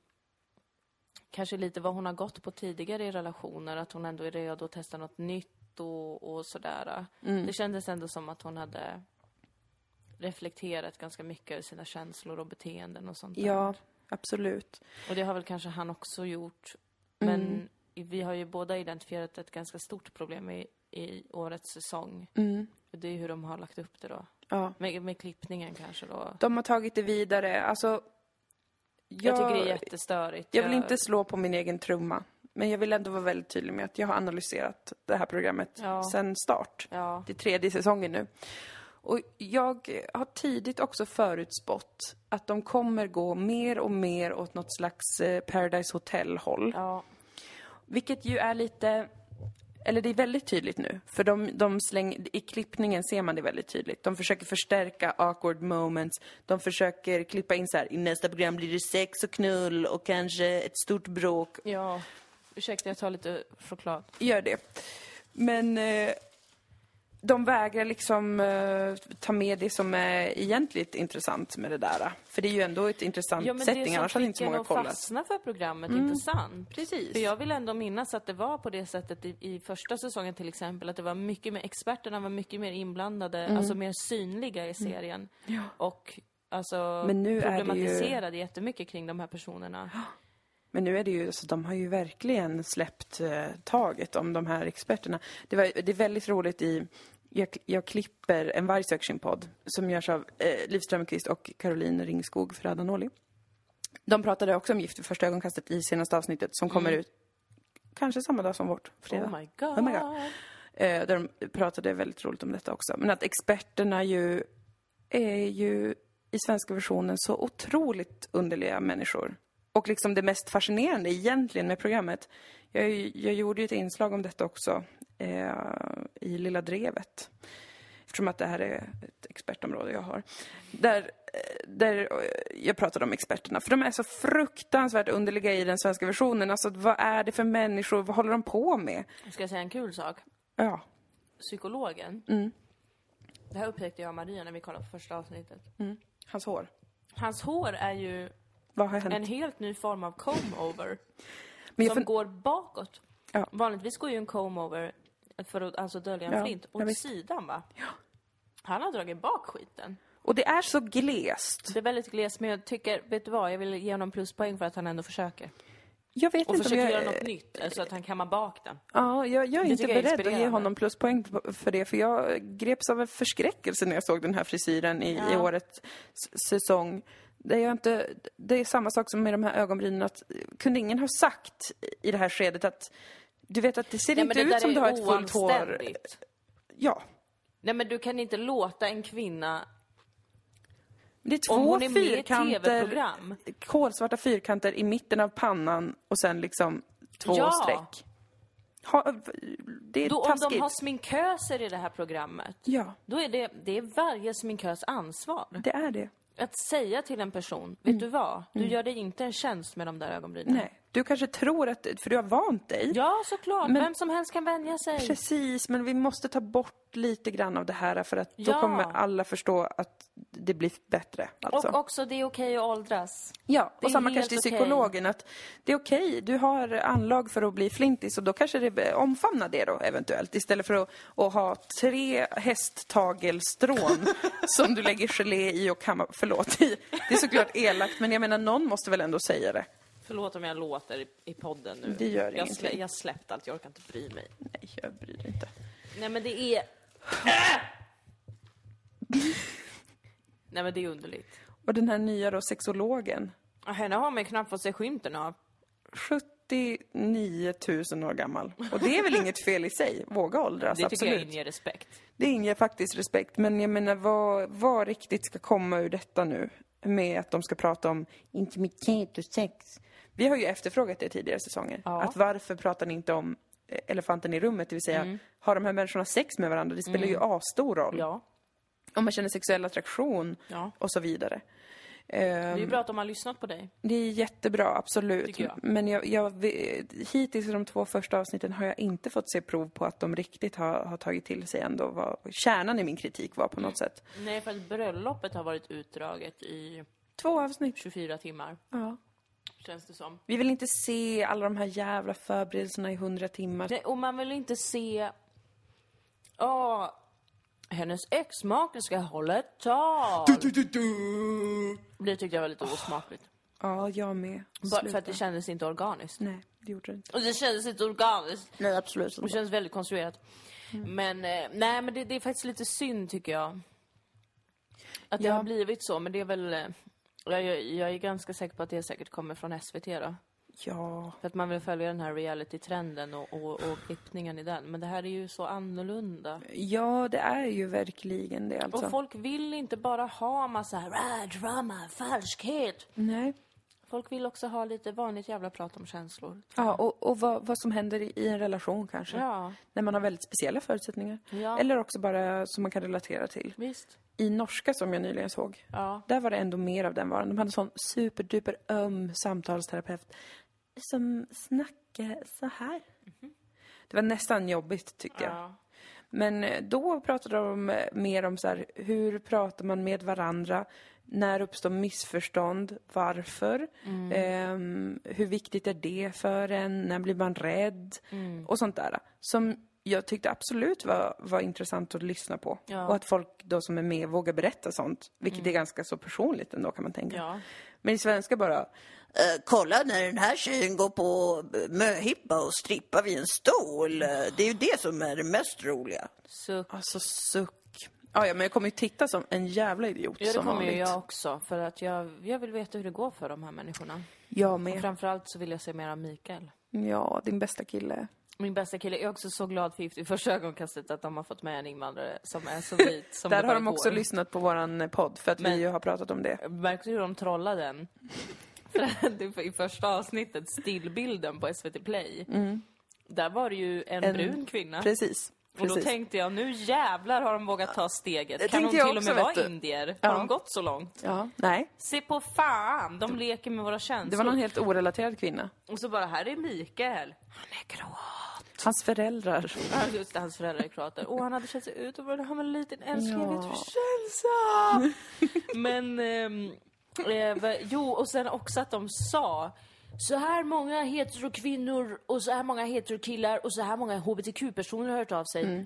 kanske lite vad hon har gått på tidigare i relationer, att hon ändå är redo att testa något nytt och, och sådär. Det kändes ändå som att hon hade reflekterat ganska mycket över sina känslor och beteenden och sånt där. Ja, absolut. Och det har väl kanske han också gjort. Men vi har ju båda identifierat ett ganska stort problem i, i årets säsong. Det är hur de har lagt upp det då. Ja. Med, med klippningen kanske då. De har tagit det vidare. Alltså, Jag, tycker det är jättestörigt. Jag vill inte slå på min egen trumma. Men jag vill ändå vara väldigt tydlig med att jag har analyserat det här programmet Ja. sedan start. Ja. Det är tredje säsongen nu. Och jag har tidigt också förutspått att de kommer gå mer och mer åt något slags eh, Paradise Hotel-håll. Ja. Vilket ju är lite... Eller det är väldigt tydligt nu. För de, de släng, i klippningen ser man det väldigt tydligt. De försöker förstärka awkward moments. De försöker klippa in så här, i nästa program blir det sex och knull och kanske ett stort bråk. Ja. Ursäkta, jag tar lite choklad. Gör det. Men eh, de vägrar liksom eh, ta med det som är egentligt intressant med det där. För det är ju ändå ett intressant Ja, setting, det annars hade inte så många kollat. fastna för programmet, intressant. Precis. För jag vill ändå minnas att det var på det sättet i, i första säsongen till exempel, att det var mycket mer, experterna var mycket mer inblandade, Mm. alltså mer synliga i serien. Och alltså Men nu är det ju- problematiserade jättemycket kring de här personerna. Men nu är det ju, så de har ju verkligen släppt eh, taget om de här experterna. Det, var, det är väldigt roligt i, jag, jag klipper en Varg Section-podd som görs av eh, Liv Strömquist och Caroline Ringskog för Adanoli. De pratade också om Gift vid första ögonkastet i senaste avsnittet som kommer ut kanske samma dag som vårt, fredag. Oh my god. Oh my god. Eh, där de pratade väldigt roligt om detta också. Men att experterna ju är ju i svenska versionen så otroligt underliga människor. Och liksom det mest fascinerande egentligen med programmet, jag, jag gjorde ju ett inslag om detta också eh, i Lilla Drevet. Eftersom att det här är ett expertområde jag har. Där, eh, där eh, jag pratade om experterna, för de är så fruktansvärt underliga i den svenska versionen. Alltså vad är det för människor, vad håller de på med? Ska jag säga en kul sak? Ja. Psykologen. Mm. Det här upptäckte jag och Maria när vi kollade på första avsnittet. Hans hår. Hans hår är ju Vad har hänt? en helt ny form av comb-over. Som fun- går bakåt. Ja. Vanligtvis går ju en comb-over för att alltså dölja en Ja, flint ja, åt visst. sidan va? Han har dragit bak skiten. Och det är så glest. Det är väldigt glest men jag tycker, vet du vad, jag vill ge honom pluspoäng för att han ändå försöker. Jag vet Och inte om försöker jag... göra något nytt, så att han kammar bak den. Ja, jag, jag är inte jag är beredd att ge honom pluspoäng för det, för jag greps av en förskräckelse när jag såg den här frisyren i, i Ja. årets s- säsong. Det är, inte, det är samma sak som med de här ögonbrynen, att kunde ingen ha sagt i det här skedet att du vet att det ser Nej, inte det ut som du har ett fullt hår. Ja. Nej men du kan inte låta en kvinna, Det är om två hon är fyrkanter, kolsvarta fyrkanter i mitten av pannan och sen liksom två Ja. streck. Ha, det är Då om taskigt. de har sminköser i det här programmet, Ja, då är det, det är varje sminkös ansvar. det är det. Att säga till en person, vet du vad? Du gör dig inte en tjänst med de där ögonbrynen. Nej. Du kanske tror att, för du har vant dig. Ja, såklart. Men- Vem som helst kan vänja sig. Precis, men vi måste ta bort lite grann av det här för att då Ja. kommer alla förstå att det blir bättre. Alltså. Och också, det är okej att åldras. ja, det och samma kanske till psykologen att det är okej, du har anlag för att bli flintis och då kanske det omfamna det då eventuellt istället för att, att ha tre hästtagelstrån som du lägger gelé i och kammar, förlåt, i. det är såklart elakt men jag menar någon måste väl ändå säga det. Förlåt om jag låter i, i podden nu. Det gör jag, slä, jag släppte allt, jag orkar inte bry mig. Nej, jag bryr mig inte. Nej men det är... Nej men det är underligt. Och den här nya då, sexologen, Och Henne har man knappt fått se skymten av. 79 000 år gammal. Och det är väl inget fel i sig, våga åldras, Det tycker jag absolut. inger respekt. Det inger faktiskt respekt, men jag menar vad, vad riktigt ska komma ur detta nu? Med att de ska prata om intimitet och sex. Vi har ju efterfrågat det tidigare säsonger. Ja. Att varför pratar ni inte om eh, elefanten i rummet? Det vill säga, Mm. har de här människorna sex med varandra? Det spelar ju asstor roll. Ja. Om man känner sexuell attraktion ja. och så vidare. Det är Ehm, ju bra att de har lyssnat på dig. det är jättebra, absolut. Jag. Men jag, jag, hittills i de två första avsnitten har jag inte fått se prov på att de riktigt har, har tagit till sig ändå vad kärnan i min kritik var på något sätt. Nej, för att bröllopet har varit utdraget i Två avsnitt. 24 timmar, Ja. Känns det som. Vi vill inte se alla de här jävla förberedelserna i hundra timmar. Nej, och man vill inte se... Åh, hennes exmake ska hålla ett tal. Det tyckte jag var lite osmakligt. Ja, jag med. Bara för att det kändes inte organiskt. Nej, det gjorde det inte. Och det kändes inte organiskt. Nej, absolut Det känns väldigt konstruerat. Men, eh, nej men det, det är faktiskt lite synd tycker jag. Att det Ja. har blivit så, men det är väl... Jag, jag, jag är ganska säker på att det säkert kommer från SVT då. Ja, För att man vill följa den här reality-trenden och, och, och klippningen i den. Men det här är ju så annorlunda. ja det är ju verkligen det alltså. Och folk vill inte bara ha massa här, "Ah, drama, falskhet. Nej. Folk vill också ha lite vanligt jävla prat om känslor. Ja, och, och vad, vad som händer i, en relation kanske. Ja, När man har väldigt speciella förutsättningar. Ja. Eller också bara som man kan relatera till. visst. I norska som jag nyligen såg, Ja. där var det ändå mer av den varan. De hade sån superduper öm samtalsterapeut som snackade så här. Det var nästan jobbigt tyckte jag. ja. Men då pratade de mer om så här, hur pratar man med varandra? När uppstår missförstånd? Varför? Ehm, hur viktigt är det för en? När blir man rädd? Och sånt där. Som jag tyckte absolut var, var intressant att lyssna på. Ja. Och att folk då som är med vågar berätta sånt. Vilket är ganska så personligt ändå kan man tänka. Ja. Men i svenska bara, Eh, kolla när den här tjejen går på möhippa och strippar vid en stol. Eh, Det är ju det som är det mest roliga. Suck. alltså suck. Ja, ja, men jag kommer ju titta som en jävla idiot Ja, det som kommer ju vanligt. jag också. För att jag, jag vill veta hur det går för de här människorna. Jag Och med. framförallt så vill jag se mer av Mikael. Ja, din bästa kille. Min bästa kille. Jag är också så glad för i första ögonkastet att de har fått med en invandrare som är så vit som Där det har bara de också går. lyssnat på våran podd för att Men- vi ju har pratat om det. Märkte du hur de trollade den? För att det var I första avsnittet, stillbilden på SVT Play. Där var det ju en, Mm. En- brun kvinna. Precis. Och då Precis. tänkte jag, nu jävlar har de vågat ta steget. Kan de till och med vet vara du. indier? Har Ja. de gått så långt? Ja, nej. Se på fan, de leker med våra känslor. Det var någon helt orelaterad kvinna. Och så bara, här är Mikael. Han är kroat. Hans föräldrar. Ja, just det, hans föräldrar är kroater. Och han hade känt sig ut och bara, han var en liten älskling, vet Ja. känns. ah." Men, ehm, eh, va- jo, och sen också att de sa så här många heterokvinnor och så här många heterokillar och så här många hbtq-personer har hört av sig.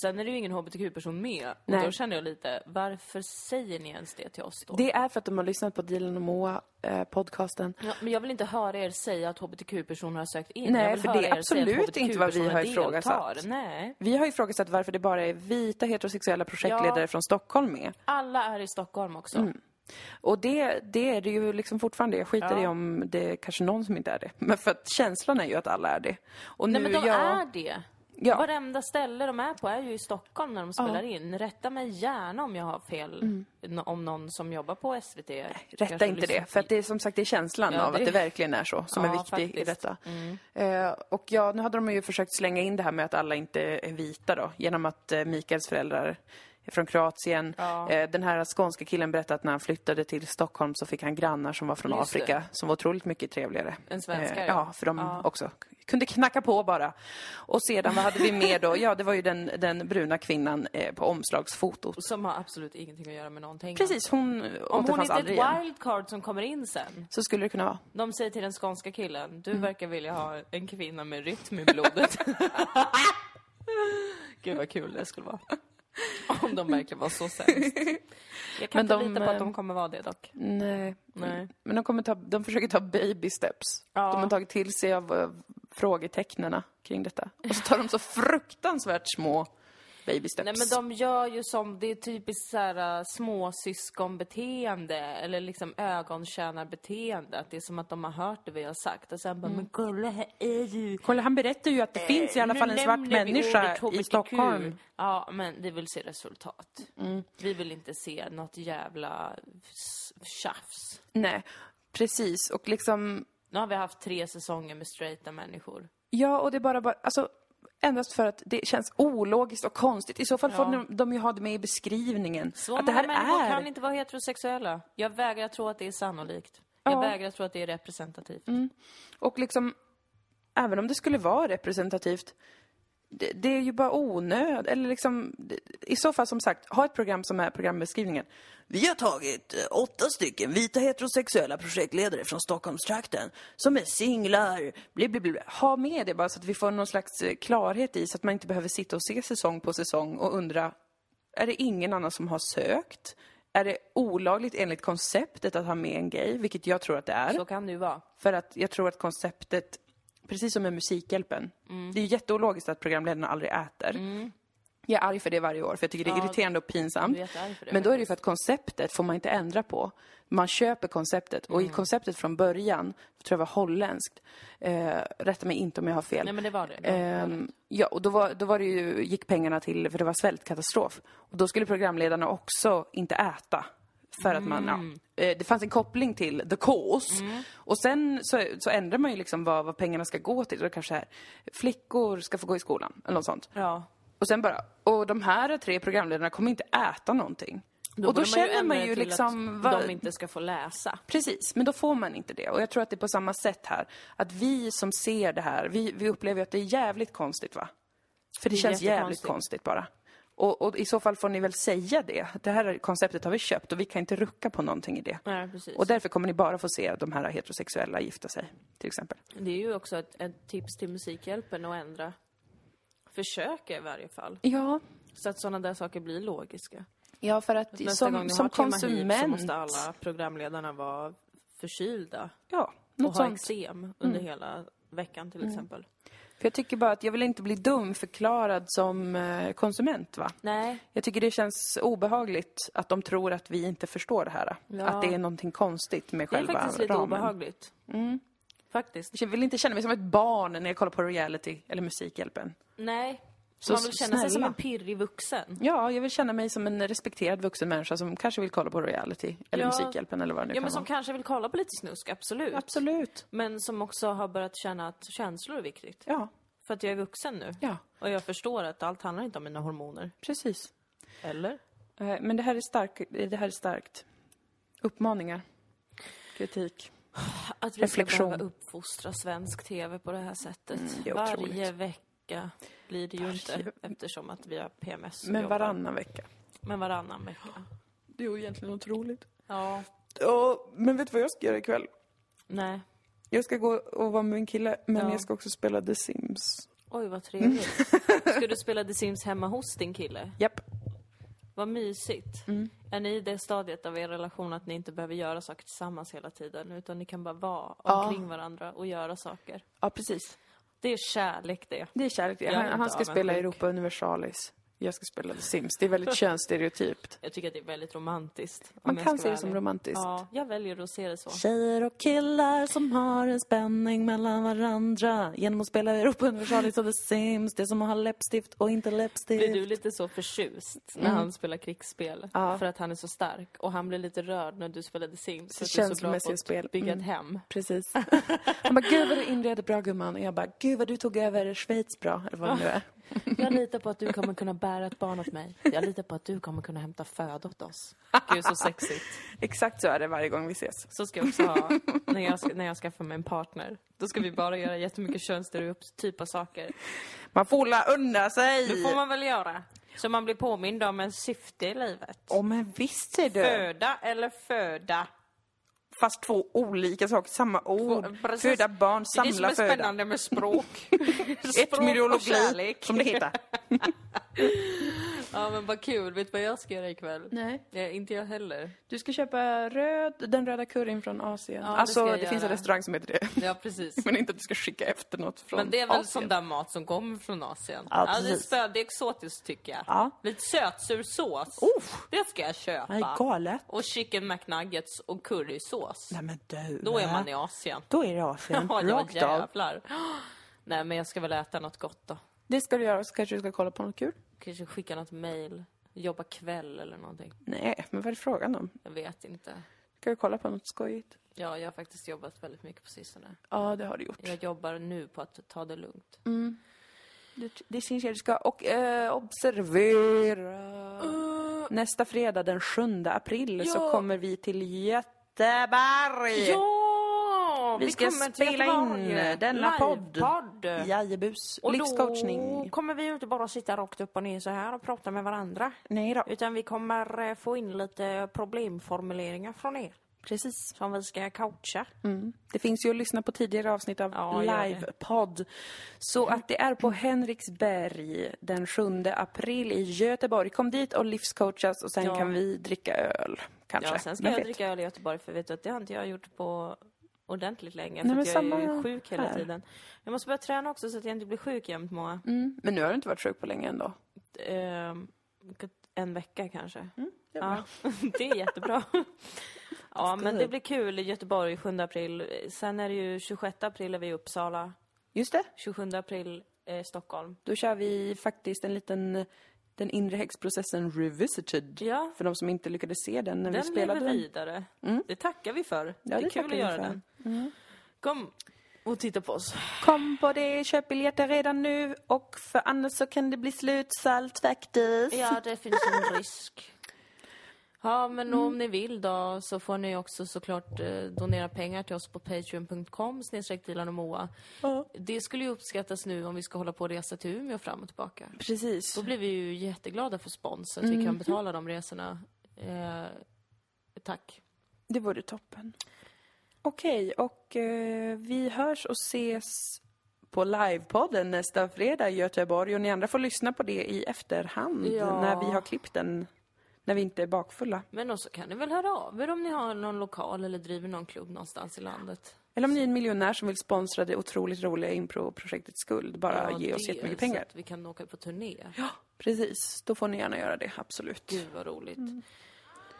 Sen är det ju ingen hbtq-person med. Och Nej. då kände jag lite, varför säger ni ens det till oss då? Det är för att de har lyssnat på Dilan och Moa eh, podcasten. Ja, men jag vill inte höra er säga att hbtq-personer har sökt in. Nej, för det är absolut inte vad vi har ifrågasatt. deltar. Nej. Vi har ifrågasatt varför det bara är vita heterosexuella projektledare Ja. från Stockholm med. Alla är i Stockholm också. Och det, det är det ju liksom fortfarande. Jag skiter Ja. i om det är kanske någon som inte är det. Men för att känslan är ju att alla är det. Och Nej nu, men de jag, är det. Ja. Varenda ställe de är på är ju i Stockholm när de spelar in. Rätta mig gärna om jag har fel. Nå- Om någon som jobbar på SVT. Mm. Rätta inte det, för att det är som sagt det är känslan Ja, av det- att det verkligen är så som är Ja, viktig i faktiskt. detta. Eh, och ja, nu hade de ju försökt slänga in det här med att alla inte är vita då, genom att eh, Mikaels föräldrar är från Kroatien. Ja. Eh, den här skånska killen berättade att när han flyttade till Stockholm så fick han grannar som var från Just det. Afrika, som var otroligt mycket trevligare. Än svenskar, Eh, ja. för de Ja. också kunde knacka på bara. Och sedan, vad hade vi mer då? Ja, det var ju den, den bruna kvinnan eh, på omslagsfotot. Som har absolut ingenting att göra med någonting. Precis, hon Om hon inte är ett igen. wildcard som kommer in sen. Så skulle det kunna vara. De säger till den skånska killen, Mm. du verkar vilja ha en kvinna med rytm i blodet. Gud vad kul det skulle vara. Om de verkligen var så sämst. Jag kan Men inte de, lita på att eh, de kommer vara det dock. Nej. Nej. Men de, kommer ta, de försöker ta baby steps. Ja. De har tagit till sig av uh, frågetecknena kring detta. Och så tar de så fruktansvärt små baby steps. Nej men de gör ju som, det är typiskt såhär småsyskonbeteende eller liksom ögontjänarbeteende. Att det är som att de har hört det vi har sagt och sen bara, Mm. men kolla här är ju... Kolla, han berättar ju att det finns i alla fall en svart människa i. Stockholm. Ja, men vi vill se resultat. Mm. Vi vill inte se något jävla tjafs. Nej, precis. Och liksom, Nu har vi haft tre säsonger med straighta människor. ja, och det är bara, bara alltså, endast för att det känns ologiskt och konstigt. I så fall får Ja. de, de ju ha det med i beskrivningen. Så att det här människor är... kan inte vara heterosexuella. Jag vägrar tro att det är sannolikt. Jag Ja. vägrar tro att det är representativt. Och liksom, även om det skulle vara representativt, det, det är ju bara onöd. Eller liksom, i så fall som sagt, ha ett program som är programbeskrivningen. Vi har tagit eh, åtta stycken vita heterosexuella projektledare från Stockholmstrakten som är singlar. Bli, bli, bli. Ha med det bara så att vi får någon slags eh, klarhet i så att man inte behöver sitta och se säsong på säsong och undra, är det ingen annan som har sökt? Är det olagligt enligt konceptet att ha med en gay, vilket jag tror att det är? Så kan det ju vara. För att jag tror att konceptet, precis som med Musikhjälpen, det är ju jätteologiskt att programledarna aldrig äter. Jag är arg för det varje år, för jag tycker det är Ja, irriterande och pinsamt. Men då är det ju för att konceptet får man inte ändra på. Man köper konceptet, och Mm. i konceptet från början, tror jag var holländskt, eh, rätta mig inte om jag har fel. Nej men det var det. Ehm, ja, och då, var, då var det ju, gick pengarna till, för det var svältkatastrof. Och då skulle programledarna också inte äta. För att man, Mm. ja, eh, det fanns en koppling till the cause. Och sen så, så ändrar man ju liksom vad, vad pengarna ska gå till. Då kanske här, flickor ska få gå i skolan, eller något sånt. Ja. Och sen bara, och de här tre programledarna kommer inte äta någonting. Då och då borde känner man ju liksom... Att de inte ska få läsa. Precis, men då får man inte det. Och jag tror att det är på samma sätt här. Att vi som ser det här, vi, vi upplever att det är jävligt konstigt va? För det, Det känns jävligt konstigt bara. Och, och i så fall får ni väl säga det. Det här konceptet har vi köpt och vi kan inte rucka på någonting i det. Nej, precis. Och därför kommer ni bara få se de här heterosexuella gifta sig, till exempel. Det är ju också ett, ett tips till Musikhjälpen att ändra. Försöka i varje fall. Ja, Så att sådana där saker blir logiska. ja för att gång som, som konsument... hit så måste alla programledarna vara förkylda. Ja, Och något ha sånt. eksem under hela veckan till exempel. För jag tycker bara att jag vill inte bli dumförklarad som eh, konsument va? Nej, Jag tycker det känns obehagligt att de tror att vi inte förstår det här. Ja. Att det är någonting konstigt med det är själva faktiskt lite ramen. obehagligt. Faktiskt. Jag vill inte känna mig som ett barn när jag kollar på reality eller Musikhjälpen. Nej. Så man vill känna sig som snälla. en pirrig vuxen. Ja, jag vill känna mig som en respekterad vuxen människa som kanske vill kolla på reality eller Ja. Musikhjälpen eller vad det nu Ja, kan men som vara. kanske vill kolla på lite snusk, absolut. Absolut. Men som också har börjat känna att känslor är viktigt. Ja, För att jag är vuxen nu. ja, Och jag förstår att allt handlar inte om mina hormoner. precis. Eller? Eh, Men det här är starkt. Det här är starkt. Uppmaningar. Kritik. Att vi Reflektion. ska uppfostra svensk TV på det här sättet. Mm, det Varje otroligt. vecka blir det ju Varje inte eftersom att vi har PMS. Men jobbar. varannan vecka. Men varannan vecka. Det är ju egentligen otroligt. Ja. Ja, men vet du vad jag ska göra ikväll? Nej. Jag ska gå och vara med min kille, men Ja. jag ska också spela The Sims. Oj, vad trevligt. Ska du spela The Sims hemma hos din kille? Japp. Vad mysigt. Mm. Är ni i det stadiet av er relation att ni inte behöver göra saker tillsammans hela tiden, utan ni kan bara vara Ja. omkring varandra och göra saker? Ja, precis. Det är kärlek det. Det är kärlek. Är Han, han ska spela Europa Universalis. Jag ska spela The Sims. Det är väldigt könsstereotypt. Jag tycker att det är väldigt romantiskt. om Man kan se det som romantiskt. Ja, jag väljer att se det så. Tjejer och killar som har en spänning mellan varandra genom att spela Europa Universalis och The Sims. Det är som att ha läppstift och inte läppstift. Blir du lite så förtjust när han spelar krigsspel? Mm. Ja. För att han är så stark. Och han blir lite rörd när du spelar The Sims. så känns bra mässiga på att spel. bygga Mm. ett hem. Precis. Han bara, gud vad du inreder bra gumman. Och jag bara, gud vad du tog över Schweiz bra. Eller vad det nu är. Jag litar på att du kommer kunna bära ett barn åt mig. Jag litar på att du kommer kunna hämta föda åt oss. Gud, så sexigt. Exakt så är det varje gång vi ses. Så ska jag också ha när jag, ska, när jag skaffar mig en partner. Då ska vi bara göra jättemycket könsstereotypa saker. Man får la unna sig. Det får man väl göra. Så man blir påmind om en syfte i livet. Åh men visst ser du. Föda eller föda? Fast två olika saker, samma ord. precis. Föda barn, Det är det som samla är föda. spännande med språk. Språk Etymologi, som det heter. Ja men vad kul. Vet du vad jag ska göra ikväll? Nej. Ja, inte jag heller. Du ska köpa röd, den röda curryn från Asien. Ja, det alltså, det, jag finns en restaurang som heter det. Ja precis. Men inte att du ska skicka efter något från Men det är väl Asien. sån där mat som kommer från Asien? Ja, det, är precis. spö, det är exotiskt tycker jag. Ja. Lite sötsur sås. Uff. Det ska jag köpa. Nej, galet. Och chicken McNuggets och currysås. Nej men du. Då är man i Asien. Då är det Asien. Ja, Rakt av. jävlar. Nej men jag ska väl äta något gott då. Det ska du göra, så kanske du ska kolla på något kul. Kanske skicka något mail. Jobba kväll eller någonting. Nej, men vad är frågan om? Jag vet inte. Ska du kolla på något skojigt? Ja, jag har faktiskt jobbat väldigt mycket på sistone. Ja, det har du gjort. Jag jobbar nu på att ta det lugnt. Det, det syns jag du ska. Och eh, observera. Nästa fredag den 7 april så Ja. kommer vi till Göteborg. Ja! Vi ska kommer till spela in denna podd. Livepodd. Jajebus. Och Livscoachning. då kommer vi ju inte bara sitta rakt upp och ner så här och prata med varandra. Nej då. Utan vi kommer eh, få in lite problemformuleringar från er. Precis. Som vi ska coacha. Mm. Det finns ju att lyssna på tidigare avsnitt av Ja. Livepodd. Så att det är på Henriksberg den 7 april i Göteborg. Kom dit och livscoachas och sen Ja. kan vi dricka öl. Kanske. Ja, sen ska jag vet? dricka öl i Göteborg för vet du att det har inte jag gjort på ordentligt länge. Nej, för att jag är samma ju sjuk hela här. tiden. Jag måste börja träna också så att jag inte blir sjuk jämt Moa. Mm. Men nu har du inte varit sjuk på länge ändå. eh, en vecka kanske. det är ja, det är jättebra. ja, men det blir kul i Göteborg 7 april. Sen är det ju 26 april är vi i Uppsala. Just det. 27 april eh, Stockholm. Då kör vi faktiskt en liten Den inre häxprocessen revisited. Ja. För de som inte lyckades se den när vi Den spelade lever den. vidare. Det tackar vi för. det är det kul tackar att vi göra för. Den. Kom och titta på oss. Kom på det, köp biljetter redan nu och för annars så kan det bli slutsalt faktiskt. Ja, det finns en risk. Ja, men om ni vill då så får ni också såklart eh, donera pengar till oss på patreon.com snedstreck Dilan och Moa. Det skulle ju uppskattas nu om vi ska hålla på och resa till Umeå fram och tillbaka. Precis. Då blir vi ju jätteglada för spons, att vi kan betala de resorna. Eh, tack. Det vore toppen. Okej, och eh, vi hörs och ses på livepodden nästa fredag i Göteborg och ni andra får lyssna på det i efterhand Ja. när vi har klippt den, när vi inte är bakfulla. Men också kan ni väl höra av er om ni har någon lokal eller driver någon klubb någonstans i landet. Eller om ni är en miljonär som vill sponsra det otroligt roliga improprojektet Skuld, bara Ja, ge oss jättemycket Så pengar. att vi kan åka på turné. Ja, precis. Då får ni gärna göra det, absolut. Gud vad roligt.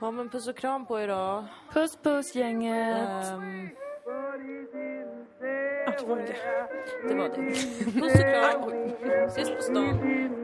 Ja men puss och kram på er då. Puss puss gänget! Ja, det. det var det. Puss och kram. Ses på stan.